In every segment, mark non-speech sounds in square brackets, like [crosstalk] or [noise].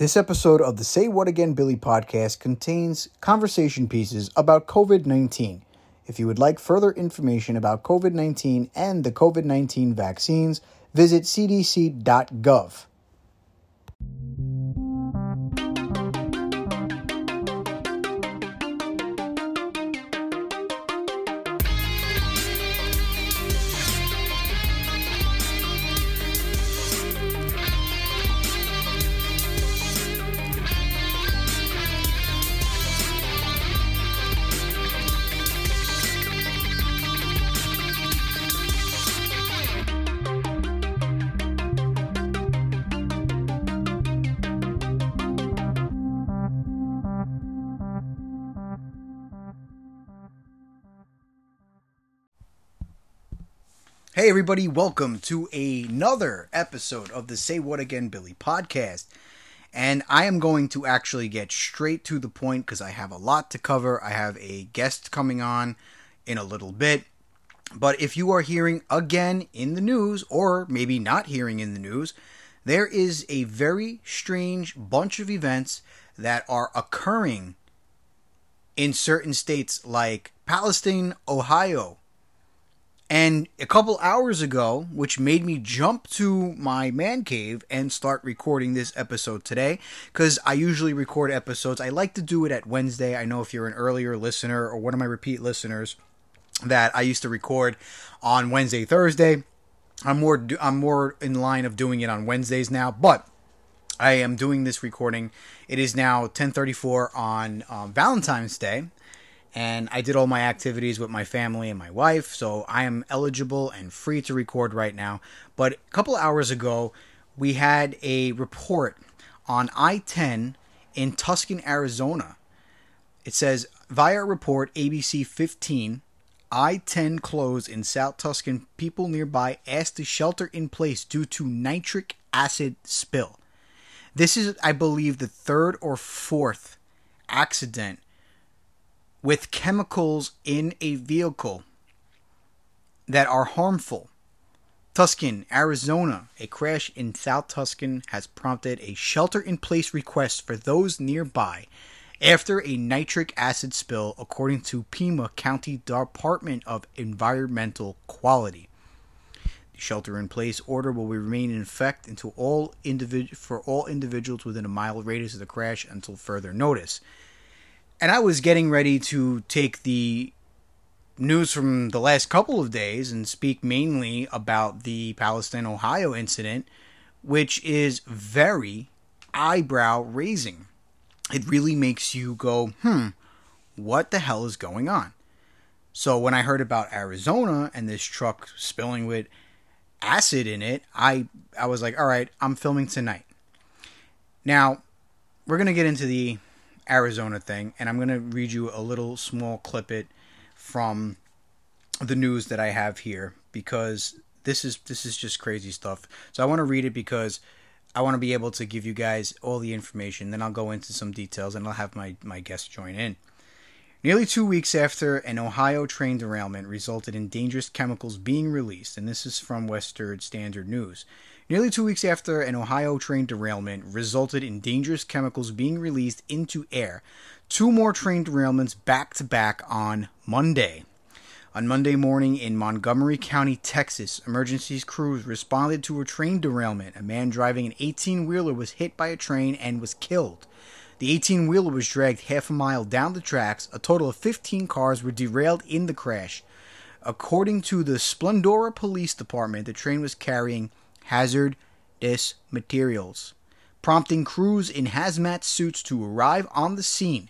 This episode of the Say What Again Billy podcast contains conversation pieces about COVID 19. If you would like further information about COVID 19 and the COVID 19 vaccines, visit cdc.gov. Everybody, welcome to another episode of the Say What Again Billy podcast. And I am going to actually get straight to the point because I have a lot to cover. I have a guest coming on in a little bit. But if you are hearing again in the news, or maybe not hearing in the news, there is a very strange bunch of events that are occurring in certain states like Palestine, Ohio, and a couple hours ago, which made me jump to my man cave and start recording this episode today, because I usually record episodes. I like to do it at Wednesday. I know if you're an earlier listener or one of my repeat listeners, that I used to record on Wednesday, Thursday. I'm more I'm more in line of doing it on Wednesdays now, but I am doing this recording. It is now 10:34 on um, Valentine's Day, and I did all my activities with my family and my wife, so I am eligible and free to record right now. But a couple hours ago, we had a report on I 10 in Tucson, Arizona. It says, via report ABC 15, I 10 closed in South Tucson. People nearby asked to shelter in place due to nitric acid spill. This is, I believe, the third or fourth accident with chemicals in a vehicle that are harmful. Tucson, Arizona. A crash in South Tucson has prompted a shelter in place request for those nearby after a nitric acid spill, according to Pima County Department of Environmental Quality. The shelter in place order will remain in effect until all individ- for all individuals within a mile radius of the crash until further notice and I was getting ready to take the news from the last couple of days and speak mainly about the Palestine, Ohio incident, which is very eyebrow raising. It really makes you go, hmm, what the hell is going on? So when I heard about Arizona and this truck spilling with acid in it, I I was like, all right, I'm filming tonight. Now, we're going to get into the Arizona thing, and I'm going to read you a little small clip it from the news that I have here because this is this is just crazy stuff. So I want to read it because I want to be able to give you guys all the information. Then I'll go into some details and I'll have my my guest join in. Nearly two weeks after an Ohio train derailment resulted in dangerous chemicals being released, and this is from Western Standard News. Nearly two weeks after an Ohio train derailment resulted in dangerous chemicals being released into air, two more train derailments back to back on Monday. On Monday morning in Montgomery County, Texas, emergency crews responded to a train derailment. A man driving an 18 wheeler was hit by a train and was killed. The 18 wheeler was dragged half a mile down the tracks. A total of 15 cars were derailed in the crash. According to the Splendora Police Department, the train was carrying hazardous materials, prompting crews in hazmat suits to arrive on the scene.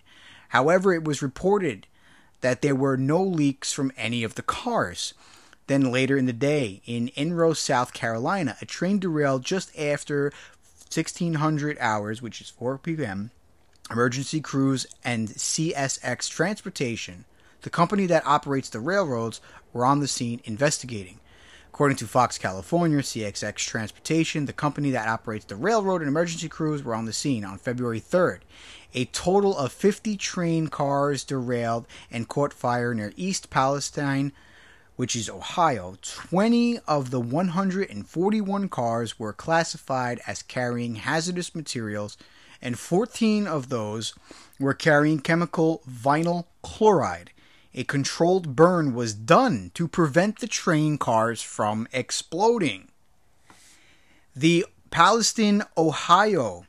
However, it was reported that there were no leaks from any of the cars. Then later in the day, in Enoree, South Carolina, a train derailed just after 1600 hours, which is 4 p.m. Emergency crews and CSX Transportation, the company that operates the railroads, were on the scene investigating. According to Fox Carolina, CSX Transportation, the company that operates the railroad and emergency crews, were on the scene on February 3rd. A total of 50 train cars derailed and caught fire near East Palestine, which is Ohio, 20 of the 141 cars were classified as carrying hazardous materials, and 14 of those were carrying chemical vinyl chloride. A controlled burn was done to prevent the train cars from exploding. The Palestine, Ohio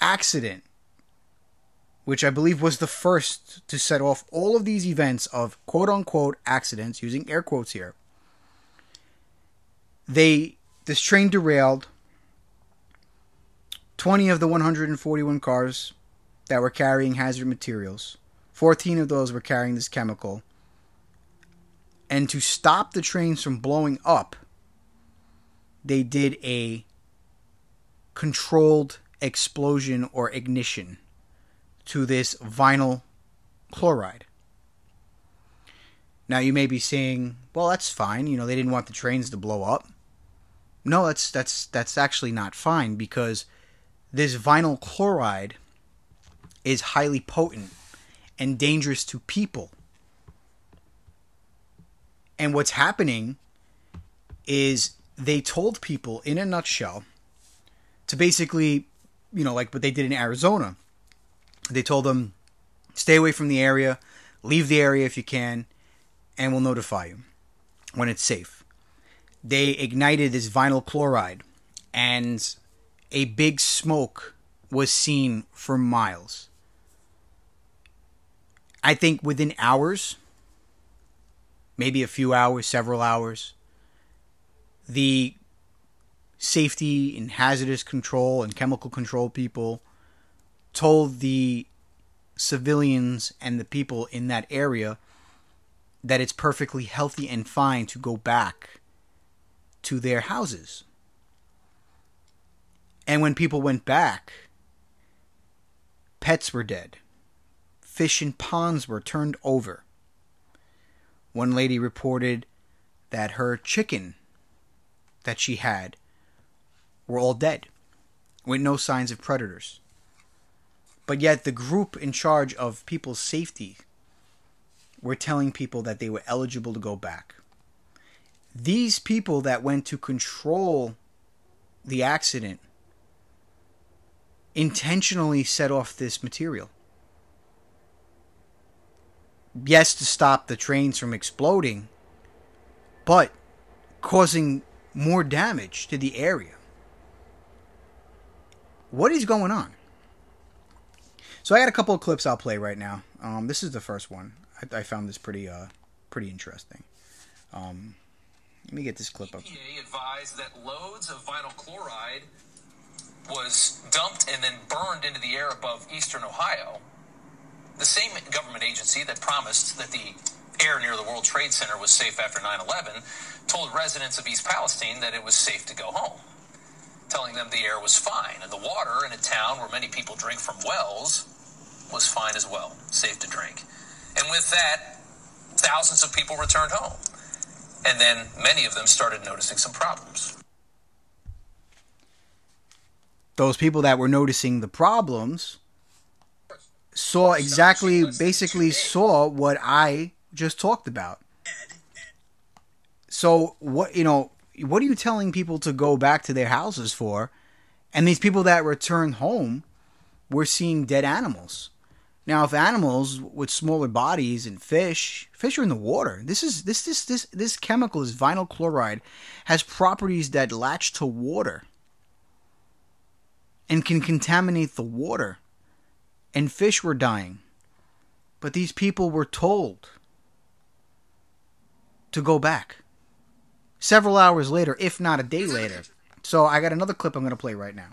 accident, which I believe was the first to set off all of these events of quote unquote accidents, using air quotes here. They this train derailed. 20 of the 141 cars that were carrying hazard materials, 14 of those were carrying this chemical. And to stop the trains from blowing up, they did a controlled explosion or ignition to this vinyl chloride. Now you may be saying, well that's fine, you know, they didn't want the trains to blow up. No, that's that's that's actually not fine because this vinyl chloride is highly potent and dangerous to people. And what's happening is they told people in a nutshell to basically, you know, like what they did in Arizona. They told them, stay away from the area, leave the area if you can, and we'll notify you when it's safe. They ignited this vinyl chloride, and a big smoke was seen for miles. I think within hours, maybe a few hours, several hours, the safety and hazardous control and chemical control people told the civilians and the people in that area that it's perfectly healthy and fine to go back to their houses. And when people went back, pets were dead. Fish in ponds were turned over. One lady reported that her chicken that she had were all dead, with no signs of predators. But yet, the group in charge of people's safety were telling people that they were eligible to go back. These people that went to control the accident intentionally set off this material. Yes, to stop the trains from exploding, but causing more damage to the area. What is going on? So I got a couple of clips I'll play right now. Um, this is the first one. I, I found this pretty uh, pretty interesting. Um, let me get this clip up. EPA advised that loads of vinyl chloride was dumped and then burned into the air above eastern Ohio. The same government agency that promised that the air near the World Trade Center was safe after 9 11 told residents of East Palestine that it was safe to go home telling them the air was fine, and the water in a town where many people drink from wells was fine as well, safe to drink. And with that, thousands of people returned home. And then many of them started noticing some problems. Those people that were noticing the problems saw exactly, basically saw what I just talked about. So, what, you know, what are you telling people to go back to their houses for? And these people that return home, we're seeing dead animals. Now, if animals with smaller bodies and fish, fish are in the water. This is this this this this chemical, this vinyl chloride, has properties that latch to water and can contaminate the water. And fish were dying. But these people were told to go back several hours later, if not a day later. So I got another clip I'm going to play right now.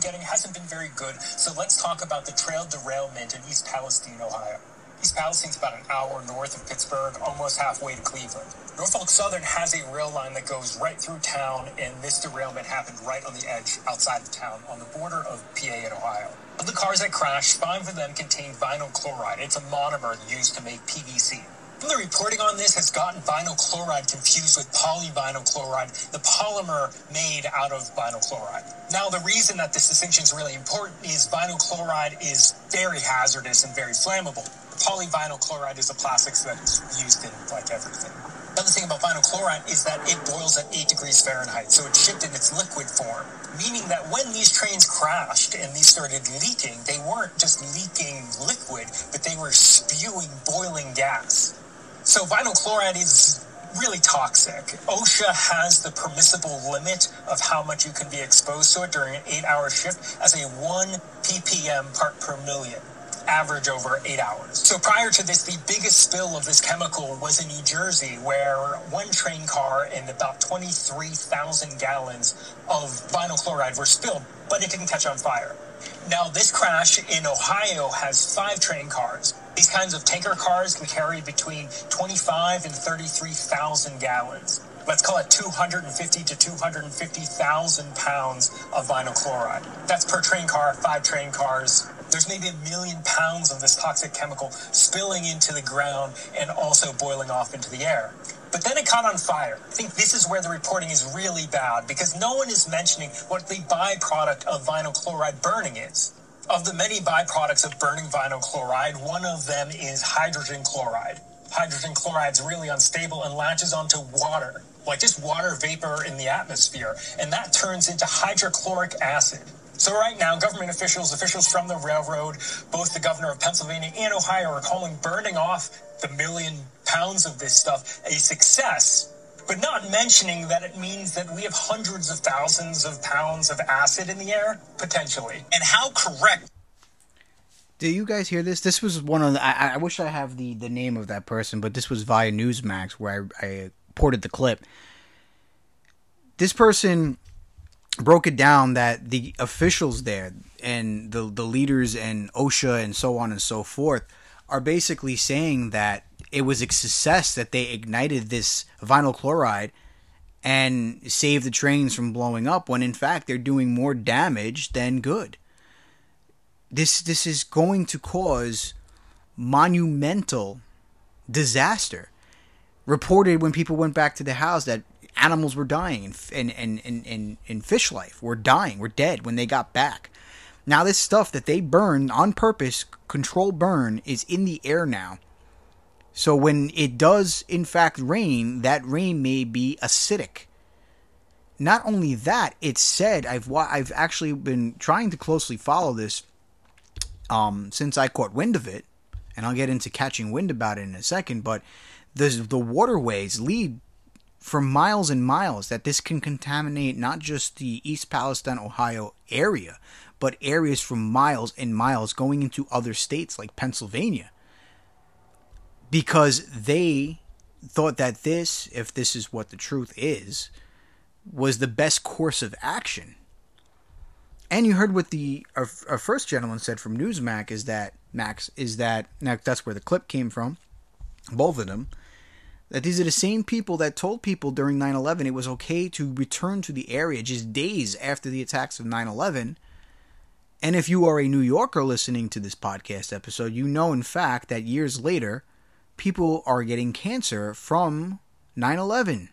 Getting hasn't been very good, so let's talk about the trail derailment in East Palestine, Ohio. East Palestine's about an hour north of Pittsburgh, almost halfway to Cleveland. Norfolk Southern has a rail line that goes right through town, and this derailment happened right on the edge outside of town, on the border of PA and Ohio. The cars that crashed, five of them contained vinyl chloride. It's a monomer used to make PVC. The reporting on this has gotten vinyl chloride confused with polyvinyl chloride, the polymer made out of vinyl chloride. Now, the reason that this distinction is really important is vinyl chloride is very hazardous and very flammable. Polyvinyl chloride is a plastic that's used in like everything. Another thing about vinyl chloride is that it boils at 8 degrees Fahrenheit, so it's shipped in its liquid form, meaning that when these trains crashed and these started leaking, they weren't just leaking liquid, but they were spewing boiling gas. So vinyl chloride is really toxic. OSHA has the permissible limit of how much you can be exposed to it during an eight hour shift as a 1 ppm part per million average over eight hours. So prior to this, the biggest spill of this chemical was in New Jersey, where one train car and about 23,000 gallons of vinyl chloride were spilled, but it didn't catch on fire. Now, this crash in Ohio has five train cars. These kinds of tanker cars can carry between 25 and 33,000 gallons. Let's call it 250 to 250,000 pounds of vinyl chloride. That's per train car, five train cars, there's maybe a million pounds of this toxic chemical spilling into the ground and also boiling off into the air. But then it caught on fire. I think this is where the reporting is really bad because no one is mentioning what the byproduct of vinyl chloride burning is. Of the many byproducts of burning vinyl chloride, one of them is hydrogen chloride. Hydrogen chloride is really unstable and latches onto water, like just water vapor in the atmosphere, and that turns into hydrochloric acid. So right now, government officials, officials from the railroad, both the governor of Pennsylvania and Ohio are calling burning off the million pounds of this stuff a success, but not mentioning that it means that we have hundreds of thousands of pounds of acid in the air, potentially. And how correct do you guys hear this? This was one of the. I, I, wish I have the the name of that person, but this was via Newsmax where I, I ported the clip. This person broke it down that the officials there and the the leaders and OSHA and so on and so forth are basically saying that it was a success that they ignited this vinyl chloride and saved the trains from blowing up when in fact they're doing more damage than good. This this is going to cause monumental disaster. Reported when people went back to the house that animals were dying and, and, and, and, and fish life were dying, were dead when they got back. Now, this stuff that they burn on purpose, control burn, is in the air now. So when it does, in fact, rain, that rain may be acidic. Not only that, it's said I've I've actually been trying to closely follow this um, since I caught wind of it, and I'll get into catching wind about it in a second. But the the waterways lead for miles and miles that this can contaminate not just the East Palestine, Ohio area, but areas from miles and miles going into other states like Pennsylvania. Because they thought that this, if this is what the truth is, was the best course of action. And you heard what the our, our first gentleman said from Newsmax is that Max is that now that's where the clip came from, both of them that these are the same people that told people during 9 11 it was okay to return to the area just days after the attacks of 9 11. And if you are a New Yorker listening to this podcast episode, you know, in fact, that years later, people are getting cancer from 9 11.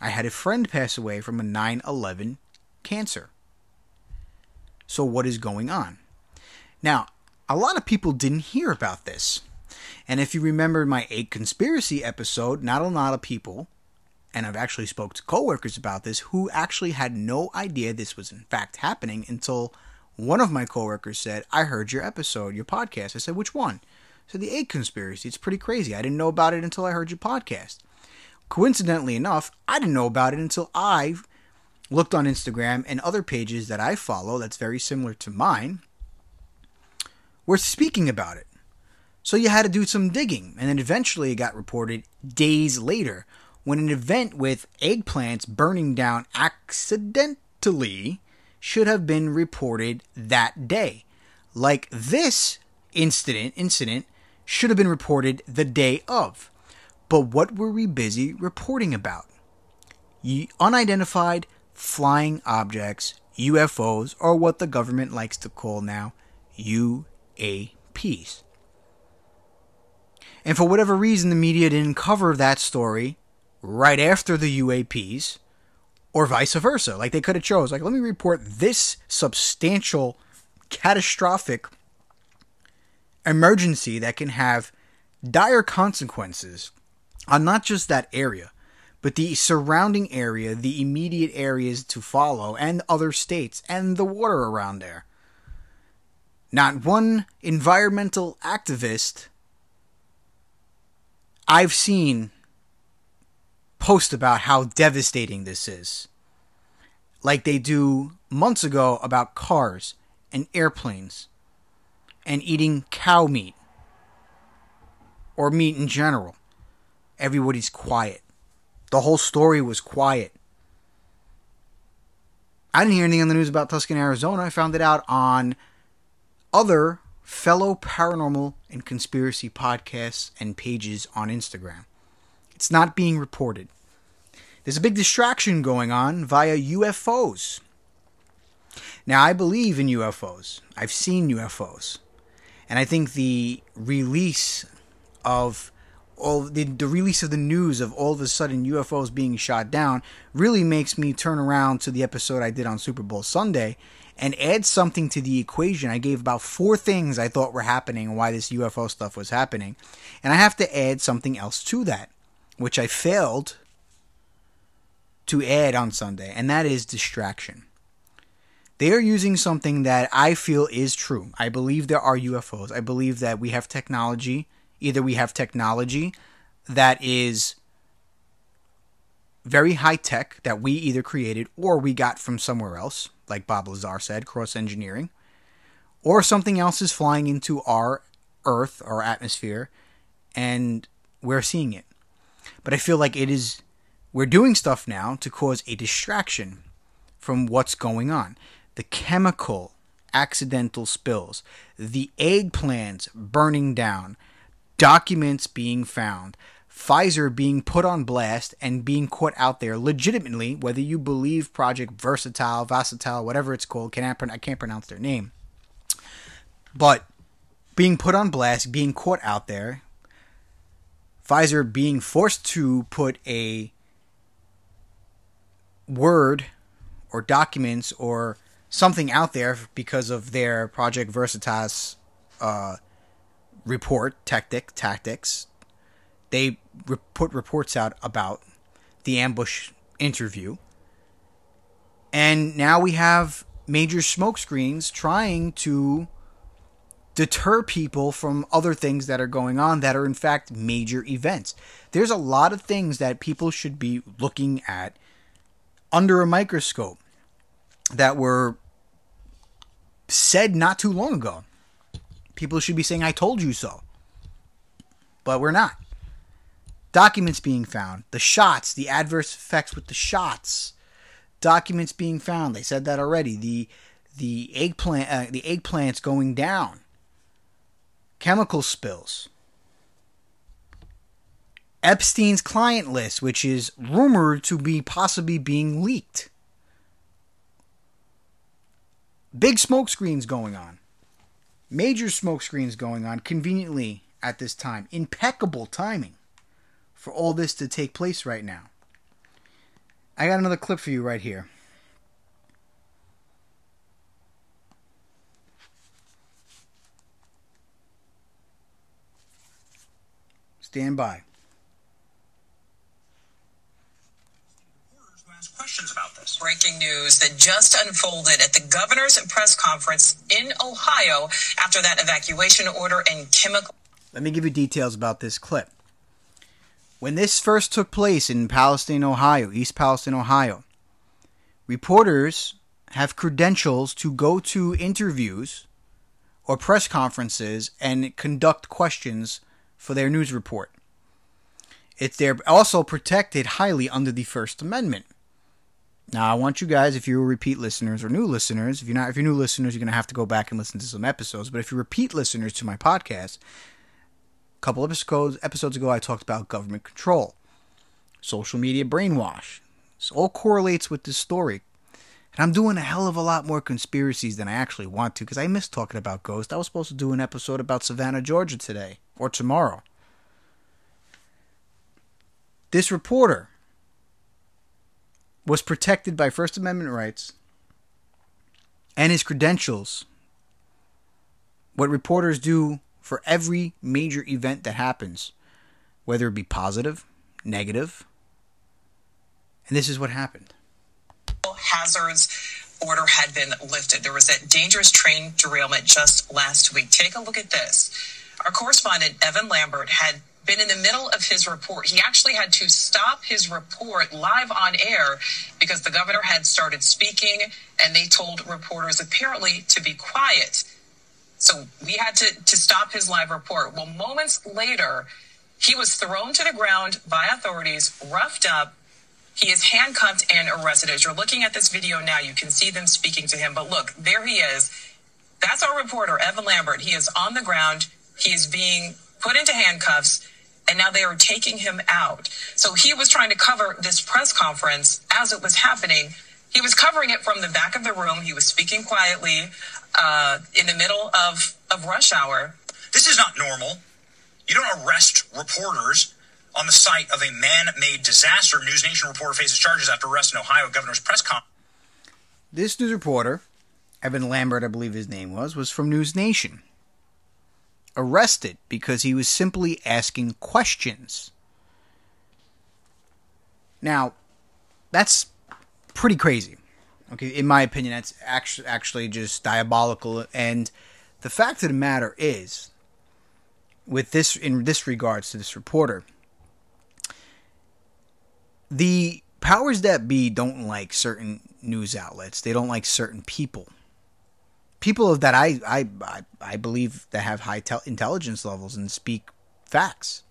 I had a friend pass away from a 9 11 cancer. So, what is going on? Now, a lot of people didn't hear about this. And if you remember my eight conspiracy episode, not a lot of people, and I've actually spoke to coworkers about this, who actually had no idea this was in fact happening until one of my coworkers said, I heard your episode, your podcast. I said, which one? So the eight conspiracy. It's pretty crazy. I didn't know about it until I heard your podcast. Coincidentally enough, I didn't know about it until I looked on Instagram and other pages that I follow that's very similar to mine were speaking about it. So you had to do some digging, and then eventually it got reported days later when an event with eggplants burning down accidentally should have been reported that day. Like this incident incident should have been reported the day of. But what were we busy reporting about? Unidentified flying objects, UFOs, or what the government likes to call now UAPs. And for whatever reason, the media didn't cover that story right after the UAPs, or vice versa. Like they could have chose, like, let me report this substantial, catastrophic emergency that can have dire consequences on not just that area, but the surrounding area, the immediate areas to follow, and other states, and the water around there. Not one environmental activist I've seen posts about how devastating this is. Like they do months ago about cars and airplanes and eating cow meat or meat in general. Everybody's quiet. The whole story was quiet. I didn't hear anything on the news about Tucson, Arizona. I found it out on other fellow paranormal and conspiracy podcasts and pages on Instagram. It's not being reported. There's a big distraction going on via UFOs. Now, I believe in UFOs. I've seen UFOs. And I think the release of all the, the release of the news of all of a sudden UFOs being shot down really makes me turn around to the episode I did on Super Bowl Sunday and add something to the equation. I gave about four things I thought were happening and why this UFO stuff was happening. And I have to add something else to that, which I failed to add on Sunday, and that is distraction. They are using something that I feel is true. I believe there are UFOs. I believe that we have technology. Either we have technology that is very high tech that we either created or we got from somewhere else, like Bob Lazar said, cross engineering, or something else is flying into our Earth, our atmosphere, and we're seeing it. But I feel like it is, we're doing stuff now to cause a distraction from what's going on. The chemical accidental spills, the eggplants burning down, documents being found, Pfizer being put on blast and being caught out there legitimately, whether you believe Project Versatile, Versatile, whatever it's called, can I can't pronounce their name, but being put on blast, being caught out there, Pfizer being forced to put a word or documents or something out there because of their Project Versatile's uh, report, tactic, tactics, they re- put reports out about the ambush interview. And now we have major smokescreens trying to deter people from other things that are going on that are, in fact, major events. There's a lot of things that people should be looking at under a microscope that were said not too long ago. People should be saying, I told you so. But we're not documents being found, the shots, the adverse effects with the shots, documents being found. They said that already. The the eggplant uh, the eggplants going down, chemical spills. Epstein's client list, which is rumored to be possibly being leaked. Big smoke screens going on. Major smoke screens going on conveniently at this time. Impeccable timing for all this to take place right now. I got another clip for you right here. Stand by. questions about this. Breaking news that just unfolded at the governor's press conference in Ohio after that evacuation order and chemical. Let me give you details about this clip. When this first took place in Palestine, Ohio, East Palestine, Ohio, reporters have credentials to go to interviews or press conferences and conduct questions for their news report. It's they're also protected highly under the First Amendment. Now, I want you guys, if you're repeat listeners or new listeners, if you're not, if you're new listeners, you're gonna have to go back and listen to some episodes. But if you're repeat listeners to my podcast, couple episodes episodes ago, I talked about government control, social media brainwash. This all correlates with this story. And I'm doing a hell of a lot more conspiracies than I actually want to because I miss talking about ghosts. I was supposed to do an episode about Savannah, Georgia today or tomorrow. This reporter was protected by First Amendment rights and his credentials. What reporters do for every major event that happens, whether it be positive, negative. And this is what happened. hazards order had been lifted. There was that dangerous train derailment just last week. Take a look at this. Our correspondent, Evan Lambert, had been in the middle of his report. He actually had to stop his report live on air because the governor had started speaking and they told reporters apparently to be quiet. So we had to, to stop his live report. Well, moments later, he was thrown to the ground by authorities, roughed up, he is handcuffed and arrested. As you're looking at this video now, you can see them speaking to him. But look, there he is. That's our reporter, Evan Lambert. He is on the ground. He is being put into handcuffs, and now they are taking him out. So he was trying to cover this press conference as it was happening. He was covering it from the back of the room. He was speaking quietly uh, in the middle of, of rush hour. This is not normal. You don't arrest reporters on the site of a man-made disaster. News Nation reporter faces charges after arrest in Ohio governor's press conference. This news reporter, Evan Lambert, I believe his name was, was from News Nation. Arrested because he was simply asking questions. Now, that's pretty crazy. Okay, in my opinion, that's actually actually just diabolical. And the fact of the matter is, with this in this regards to this reporter, the powers that be don't like certain news outlets. They don't like certain people. People that I I I, believe that have high tel- intelligence levels and speak facts.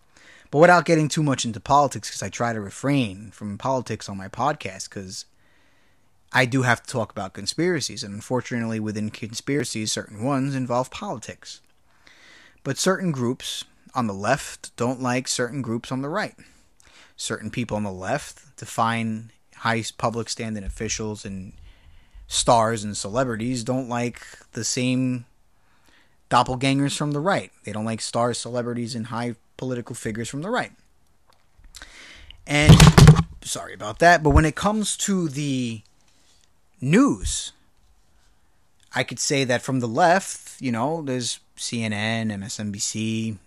But without getting too much into politics, because I try to refrain from politics on my podcast, because I do have to talk about conspiracies, and unfortunately, within conspiracies, certain ones involve politics. But certain groups on the left don't like certain groups on the right certain people on the left define high public standing officials and stars and celebrities don't like the same doppelgangers from the right. They don't like stars, celebrities, and high political figures from the right. And sorry about that, but when it comes to the news, I could say that from the left, you know, there's CNN, MSNBC,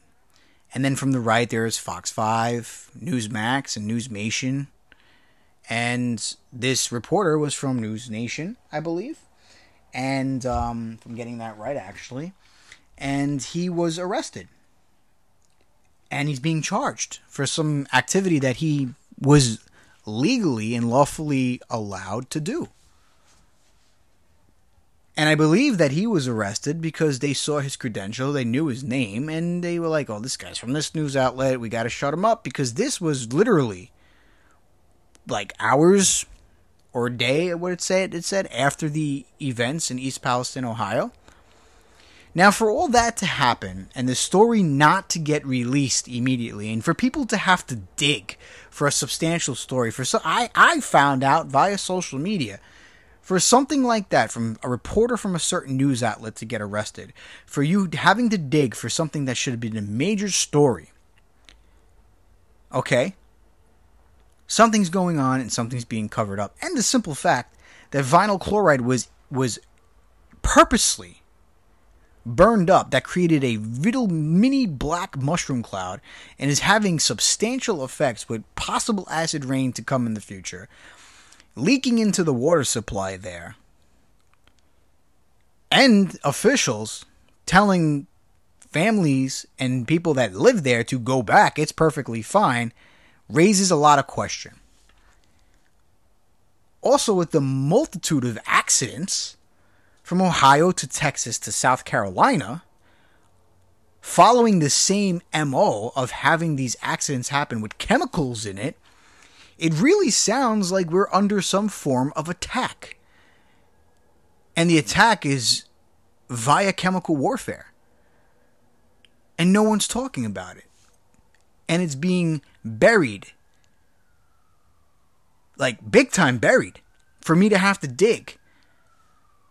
and then from the right, there's Fox 5, Newsmax, and Newsnation. And this reporter was from News Nation, I believe. And um, I'm getting that right, actually. And he was arrested. And he's being charged for some activity that he was legally and lawfully allowed to do. And I believe that he was arrested because they saw his credential, they knew his name, and they were like, oh, this guy's from this news outlet. We got to shut him up because this was literally like hours or a day, what it said, it said, after the events in East Palestine, Ohio. Now, for all that to happen and the story not to get released immediately, and for people to have to dig for a substantial story, for so I, I found out via social media for something like that from a reporter from a certain news outlet to get arrested, for you having to dig for something that should have been a major story. Okay? Something's going on and something's being covered up. And the simple fact that vinyl chloride was was purposely burned up that created a little mini black mushroom cloud and is having substantial effects with possible acid rain to come in the future leaking into the water supply there. And officials telling families and people that live there to go back, it's perfectly fine, raises a lot of question. Also, with the multitude of accidents from Ohio to Texas to South Carolina, following the same MO of having these accidents happen with chemicals in it, it really sounds like we're under some form of attack. And the attack is via chemical warfare. And no one's talking about it. And it's being buried. Like big time buried for me to have to dig.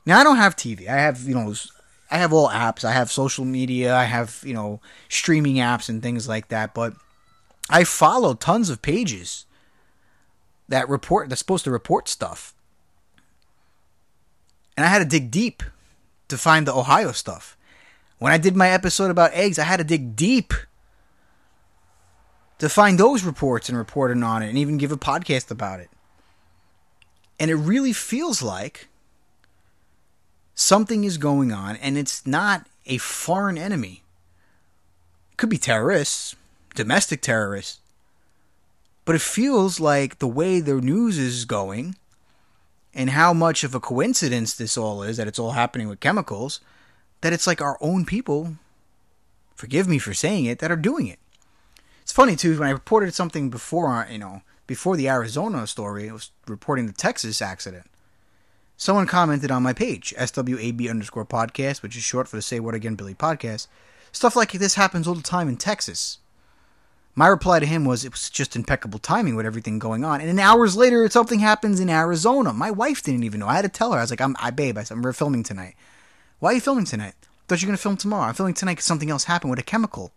Now I don't have TV. I have, you know, I have all apps. I have social media. I have, you know, streaming apps and things like that, but I follow tons of pages that report that's supposed to report stuff. And I had to dig deep to find the Ohio stuff. When I did my episode about eggs, I had to dig deep to find those reports and reporting on it and even give a podcast about it. And it really feels like something is going on and it's not a foreign enemy. It could be terrorists, domestic terrorists. But it feels like the way the news is going and how much of a coincidence this all is that it's all happening with chemicals that it's like our own people forgive me for saying it that are doing it. It's funny too when i reported something before you know before the arizona story i was reporting the texas accident. Someone commented on my page swab underscore podcast which is short for the say what again billy podcast. Stuff like this happens all the time in texas my reply to him was it was just impeccable timing with everything going on. And then hours later, something happens in Arizona. My wife didn't even know. I had to tell her. I was like, I'm, I babe, I said, we're filming tonight. Why are you filming tonight? thought you were going to film tomorrow. I'm filming tonight because something else happened with a chemical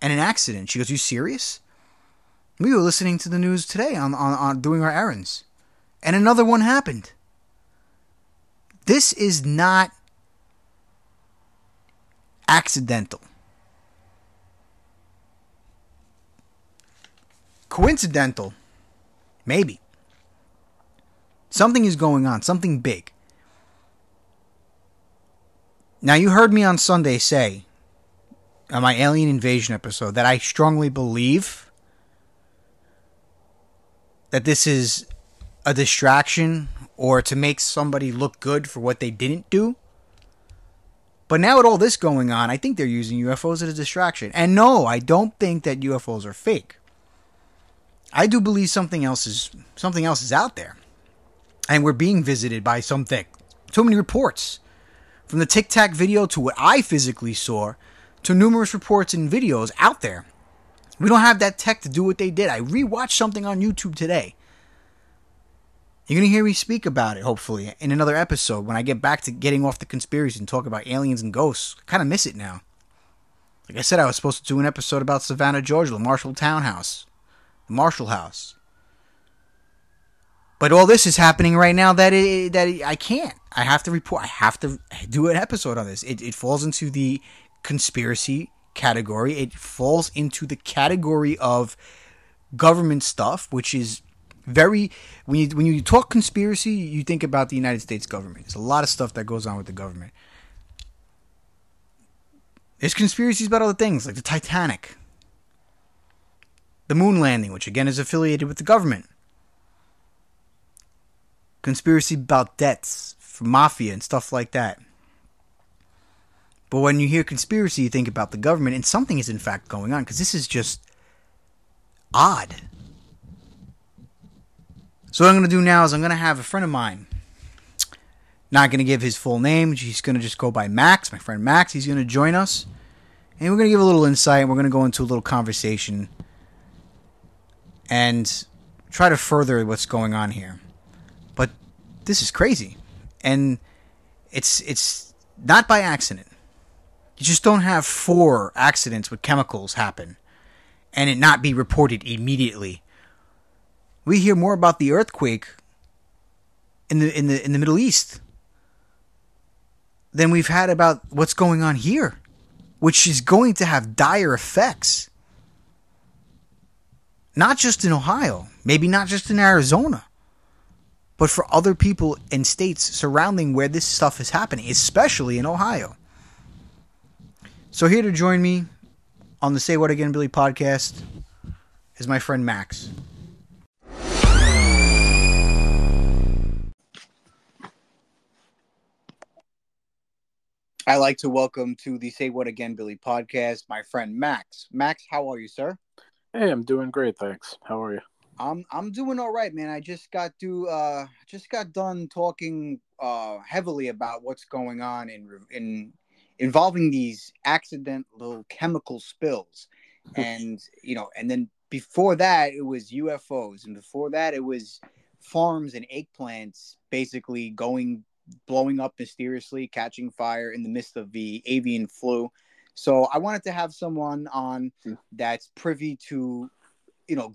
and an accident. She goes, you serious? We were listening to the news today on, on, on doing our errands. And another one happened. This is not accidental. Coincidental. Maybe. Something is going on, something big. Now, you heard me on Sunday say, on my alien invasion episode, that I strongly believe that this is a distraction or to make somebody look good for what they didn't do. But now, with all this going on, I think they're using UFOs as a distraction. And no, I don't think that UFOs are fake. I do believe something else is something else is out there, and we're being visited by something. Too many reports, from the Tic Tac video to what I physically saw, to numerous reports and videos out there. We don't have that tech to do what they did. I rewatched something on YouTube today. You're going to hear me speak about it, hopefully, in another episode when I get back to getting off the conspiracy and talk about aliens and ghosts. I kind of miss it now. Like I said, I was supposed to do an episode about Savannah, Georgia, the Marshall Townhouse the Marshall House. But all this is happening right now that it, that it, I can't. I have to report. I have to do an episode on this. It, it falls into the conspiracy category. It falls into the category of government stuff, which is very when you when you talk conspiracy, you think about the United States government. There's a lot of stuff that goes on with the government. There's conspiracies about other things like the Titanic the moon landing, which again is affiliated with the government. Conspiracy about debts for mafia and stuff like that. But when you hear conspiracy, you think about the government, and something is in fact going on because this is just odd. So, what I'm going to do now is I'm going to have a friend of mine, not going to give his full name, he's going to just go by Max, my friend Max. He's going to join us, and we're going to give a little insight, and we're going to go into a little conversation and try to further what's going on here. But this is crazy. And it's it's not by accident. You just don't have four accidents with chemicals happen and it not be reported immediately. We hear more about the earthquake in the in the in the Middle East than we've had about what's going on here, which is going to have dire effects not just in Ohio, maybe not just in Arizona, but for other people in states surrounding where this stuff is happening, especially in Ohio. So, here to join me on the Say What Again Billy podcast is my friend Max. I like to welcome to the Say What Again Billy podcast my friend Max. Max, how are you, sir? Hey, I'm doing great, thanks. How are you? I'm I'm doing all right, man. I just got to uh just got done talking uh heavily about what's going on in in involving these accidental chemical spills. [laughs] And you know, and then before that it was UFOs and before that it was farms and eggplants basically going blowing up mysteriously, catching fire in the midst of the avian flu. So I wanted to have someone on hmm. that's privy to, you know,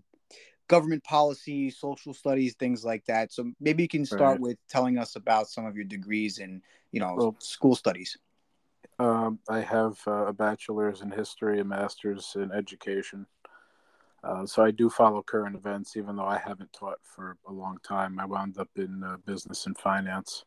government policy, social studies, things like that. So maybe you can start right. with telling us about some of your degrees and, you know, well, school studies. Um, I have uh, a bachelor's in history, a master's in education. Uh, so I do follow current events, even though I haven't taught for a long time. I wound up in uh, business and finance.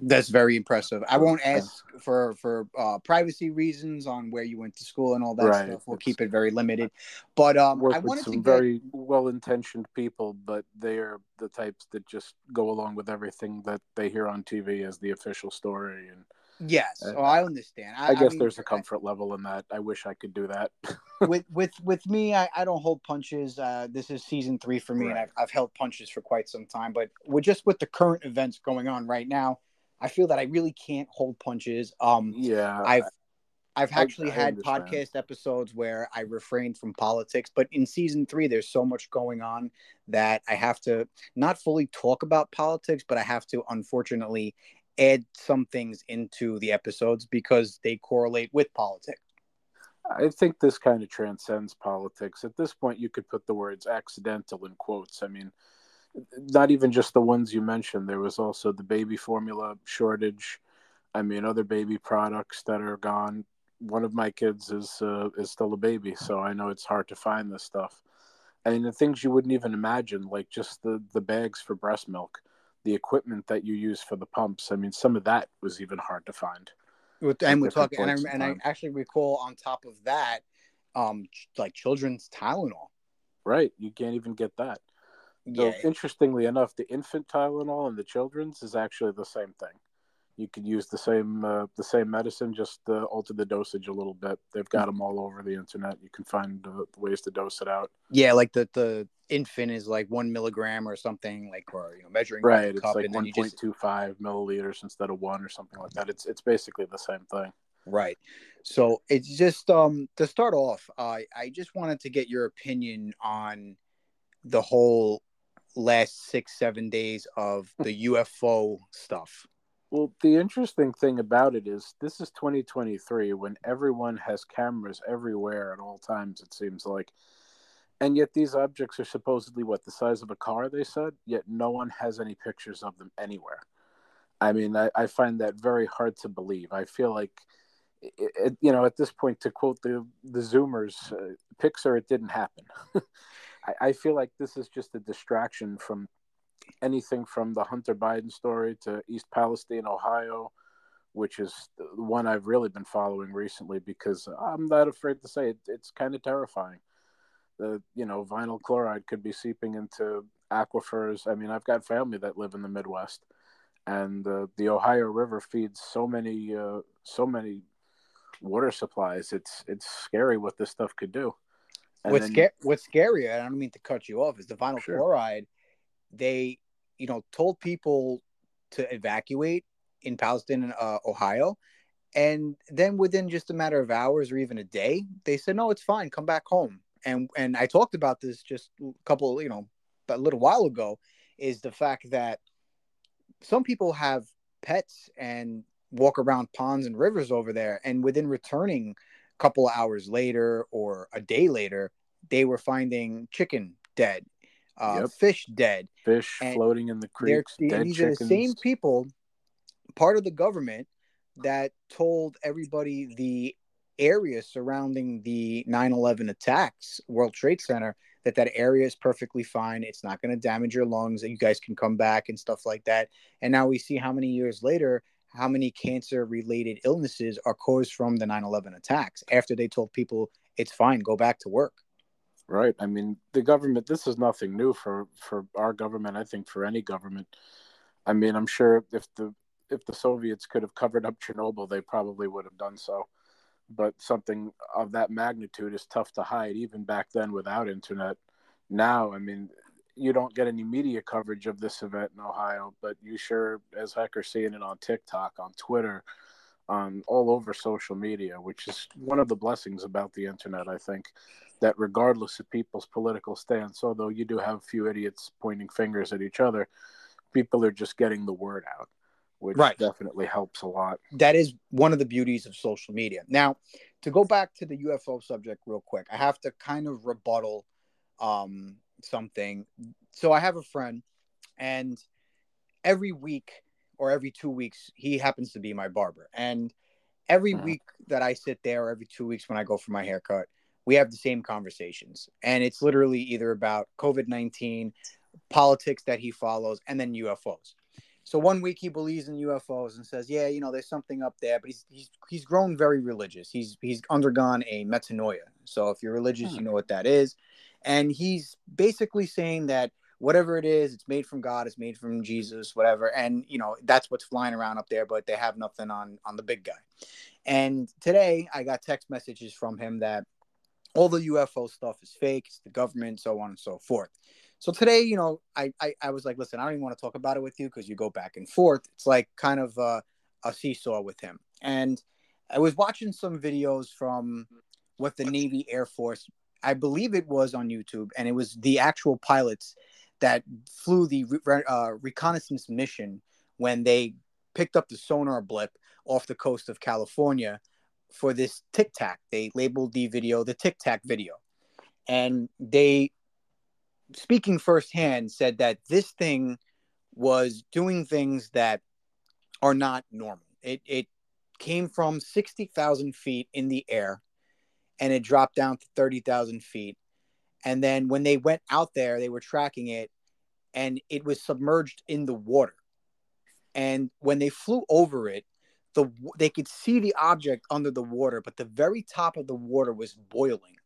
That's very impressive. I won't ask for for uh, privacy reasons on where you went to school and all that Right. stuff. We'll It's- keep it very limited. But um, I with wanted some to get very well-intentioned people, but they are the types that just go along with everything that they hear on TV as the official story. And yes. Uh, Oh, I understand. I, I, guess mean, there's a comfort level in that. I wish I could do that. [laughs] with with with me, I, I don't hold punches. Uh, this is season three for me, and I've, I've held punches for quite some time. But with just with the current events going on right now, I feel that I really can't hold punches. Um, yeah, I've I've I- actually I had understand. podcast episodes where I refrained from politics, but in season three, there's so much going on that I have to not fully talk about politics, but I have to unfortunately add some things into the episodes because they correlate with politics. I think this kind of transcends politics. At this point, you could put the words accidental in quotes. I mean, not even just the ones you mentioned. There was also the baby formula shortage. I mean, other baby products that are gone. One of my kids is uh, is still a baby, so I know it's hard to find this stuff. I mean, the things you wouldn't even imagine, like just the the bags for breast milk, the equipment that you use for the pumps. I mean, some of that was even hard to find. With, and we're talking, and I, and I actually recall on top of that, um, like children's Tylenol. Right? You can't even get that. So, Yeah, interestingly enough, the infant Tylenol and the children's is actually the same thing. You could use the same uh, the same medicine, just uh, alter the dosage a little bit. They've got them all over the internet. You can find uh, ways to dose it out. yeah, like the the infant is like one milligram or something, like or you know measuring Right? It's cup, like one point two five milliliters instead of one or something like that. It's it's basically the same thing. Right. So it's just um to start off, I I just wanted to get your opinion on the whole last six seven days of the UFO stuff. Well, the interesting thing about it is this is 2023 when everyone has cameras everywhere at all times, it seems like. And yet these objects are supposedly what the size of a car, they said, yet no one has any pictures of them anywhere. I mean, I, I find that very hard to believe. I feel like, it, it, you know, at this point, to quote the, the Zoomers, uh, Pixar, it didn't happen. [laughs] I, I feel like this is just a distraction from anything from the Hunter Biden story to East Palestine, Ohio, which is the one I've really been following recently because I'm not afraid to say it, it's kind of terrifying. The you know vinyl chloride could be seeping into aquifers. I mean, I've got family that live in the Midwest, and uh, the Ohio River feeds so many uh, so many water supplies. It's it's scary what this stuff could do. And what's then- sca- what's scarier, and I don't mean to cut you off, is the vinyl Sure. chloride. They, you know, told people to evacuate in Palestine and uh, Ohio, and then within just a matter of hours or even a day, they said, "No, it's fine. Come back home." And and I talked about this just a couple, you know, a little while ago, is the fact that some people have pets and walk around ponds and rivers over there, and within returning couple of hours later or a day later, they were finding chicken dead, uh, Yep. fish dead. fish and floating in the creeks, dead these are the same people, part of the government, that told everybody the area surrounding the 9-11 attacks, World Trade Center, that that area is perfectly fine. It's not going to damage your lungs. That you guys can come back and stuff like that. And now we see how many years later, how many cancer-related illnesses are caused from the 9-11 attacks after they told people it's fine, go back to work. Right. I mean, the government. This is nothing new for for our government. I think for any government. I mean, I'm sure if the if the Soviets could have covered up Chernobyl, they probably would have done so. But something of that magnitude is tough to hide, even back then without internet. Now, I mean, you don't get any media coverage of this event in Ohio, but you sure as heck are seeing it on TikTok, on Twitter, on all over social media, which is one of the blessings about the internet, I think that regardless of people's political stance, although you do have a few idiots pointing fingers at each other, people are just getting the word out, which Right. definitely helps a lot. that is one of the beauties of social media. Now, to go back to the UFO subject real quick, I have to kind of rebuttal um, something. So I have a friend, and every week or every two weeks, he happens to be my barber. And every Mhm. week that I sit there, or every two weeks when I go for my haircut, we have the same conversations. And it's literally either about COVID 19, politics that he follows, and then UFOs. So one week he believes in UFOs and says, "Yeah, you know, there's something up there." But he's he's he's grown very religious. He's he's undergone a metanoia. So if you're religious, you know what that is. And he's basically saying that whatever it is, it's made from God, it's made from Jesus, whatever. And you know, that's what's flying around up there, but they have nothing on on the big guy. And today I got text messages from him that all the UFO stuff is fake, it's the government, so on and so forth. So today, you know, I, I, I was like, listen, I don't even want to talk about it with you because you go back and forth. It's like kind of a, a seesaw with him. And I was watching some videos from what the Navy Air Force, I believe it was on YouTube, and it was the actual pilots that flew the uh, reconnaissance mission when they picked up the sonar blip off the coast of California for this Tic Tac. They labeled the video the Tic Tac video. And they, speaking firsthand, said that this thing was doing things that are not normal. It, it came from 60,000 feet in the air and it dropped down to 30,000 feet. And then when they went out there, they were tracking it and it was submerged in the water. And when they flew over it, the they could see the object under the water, but the very top of the water was boiling.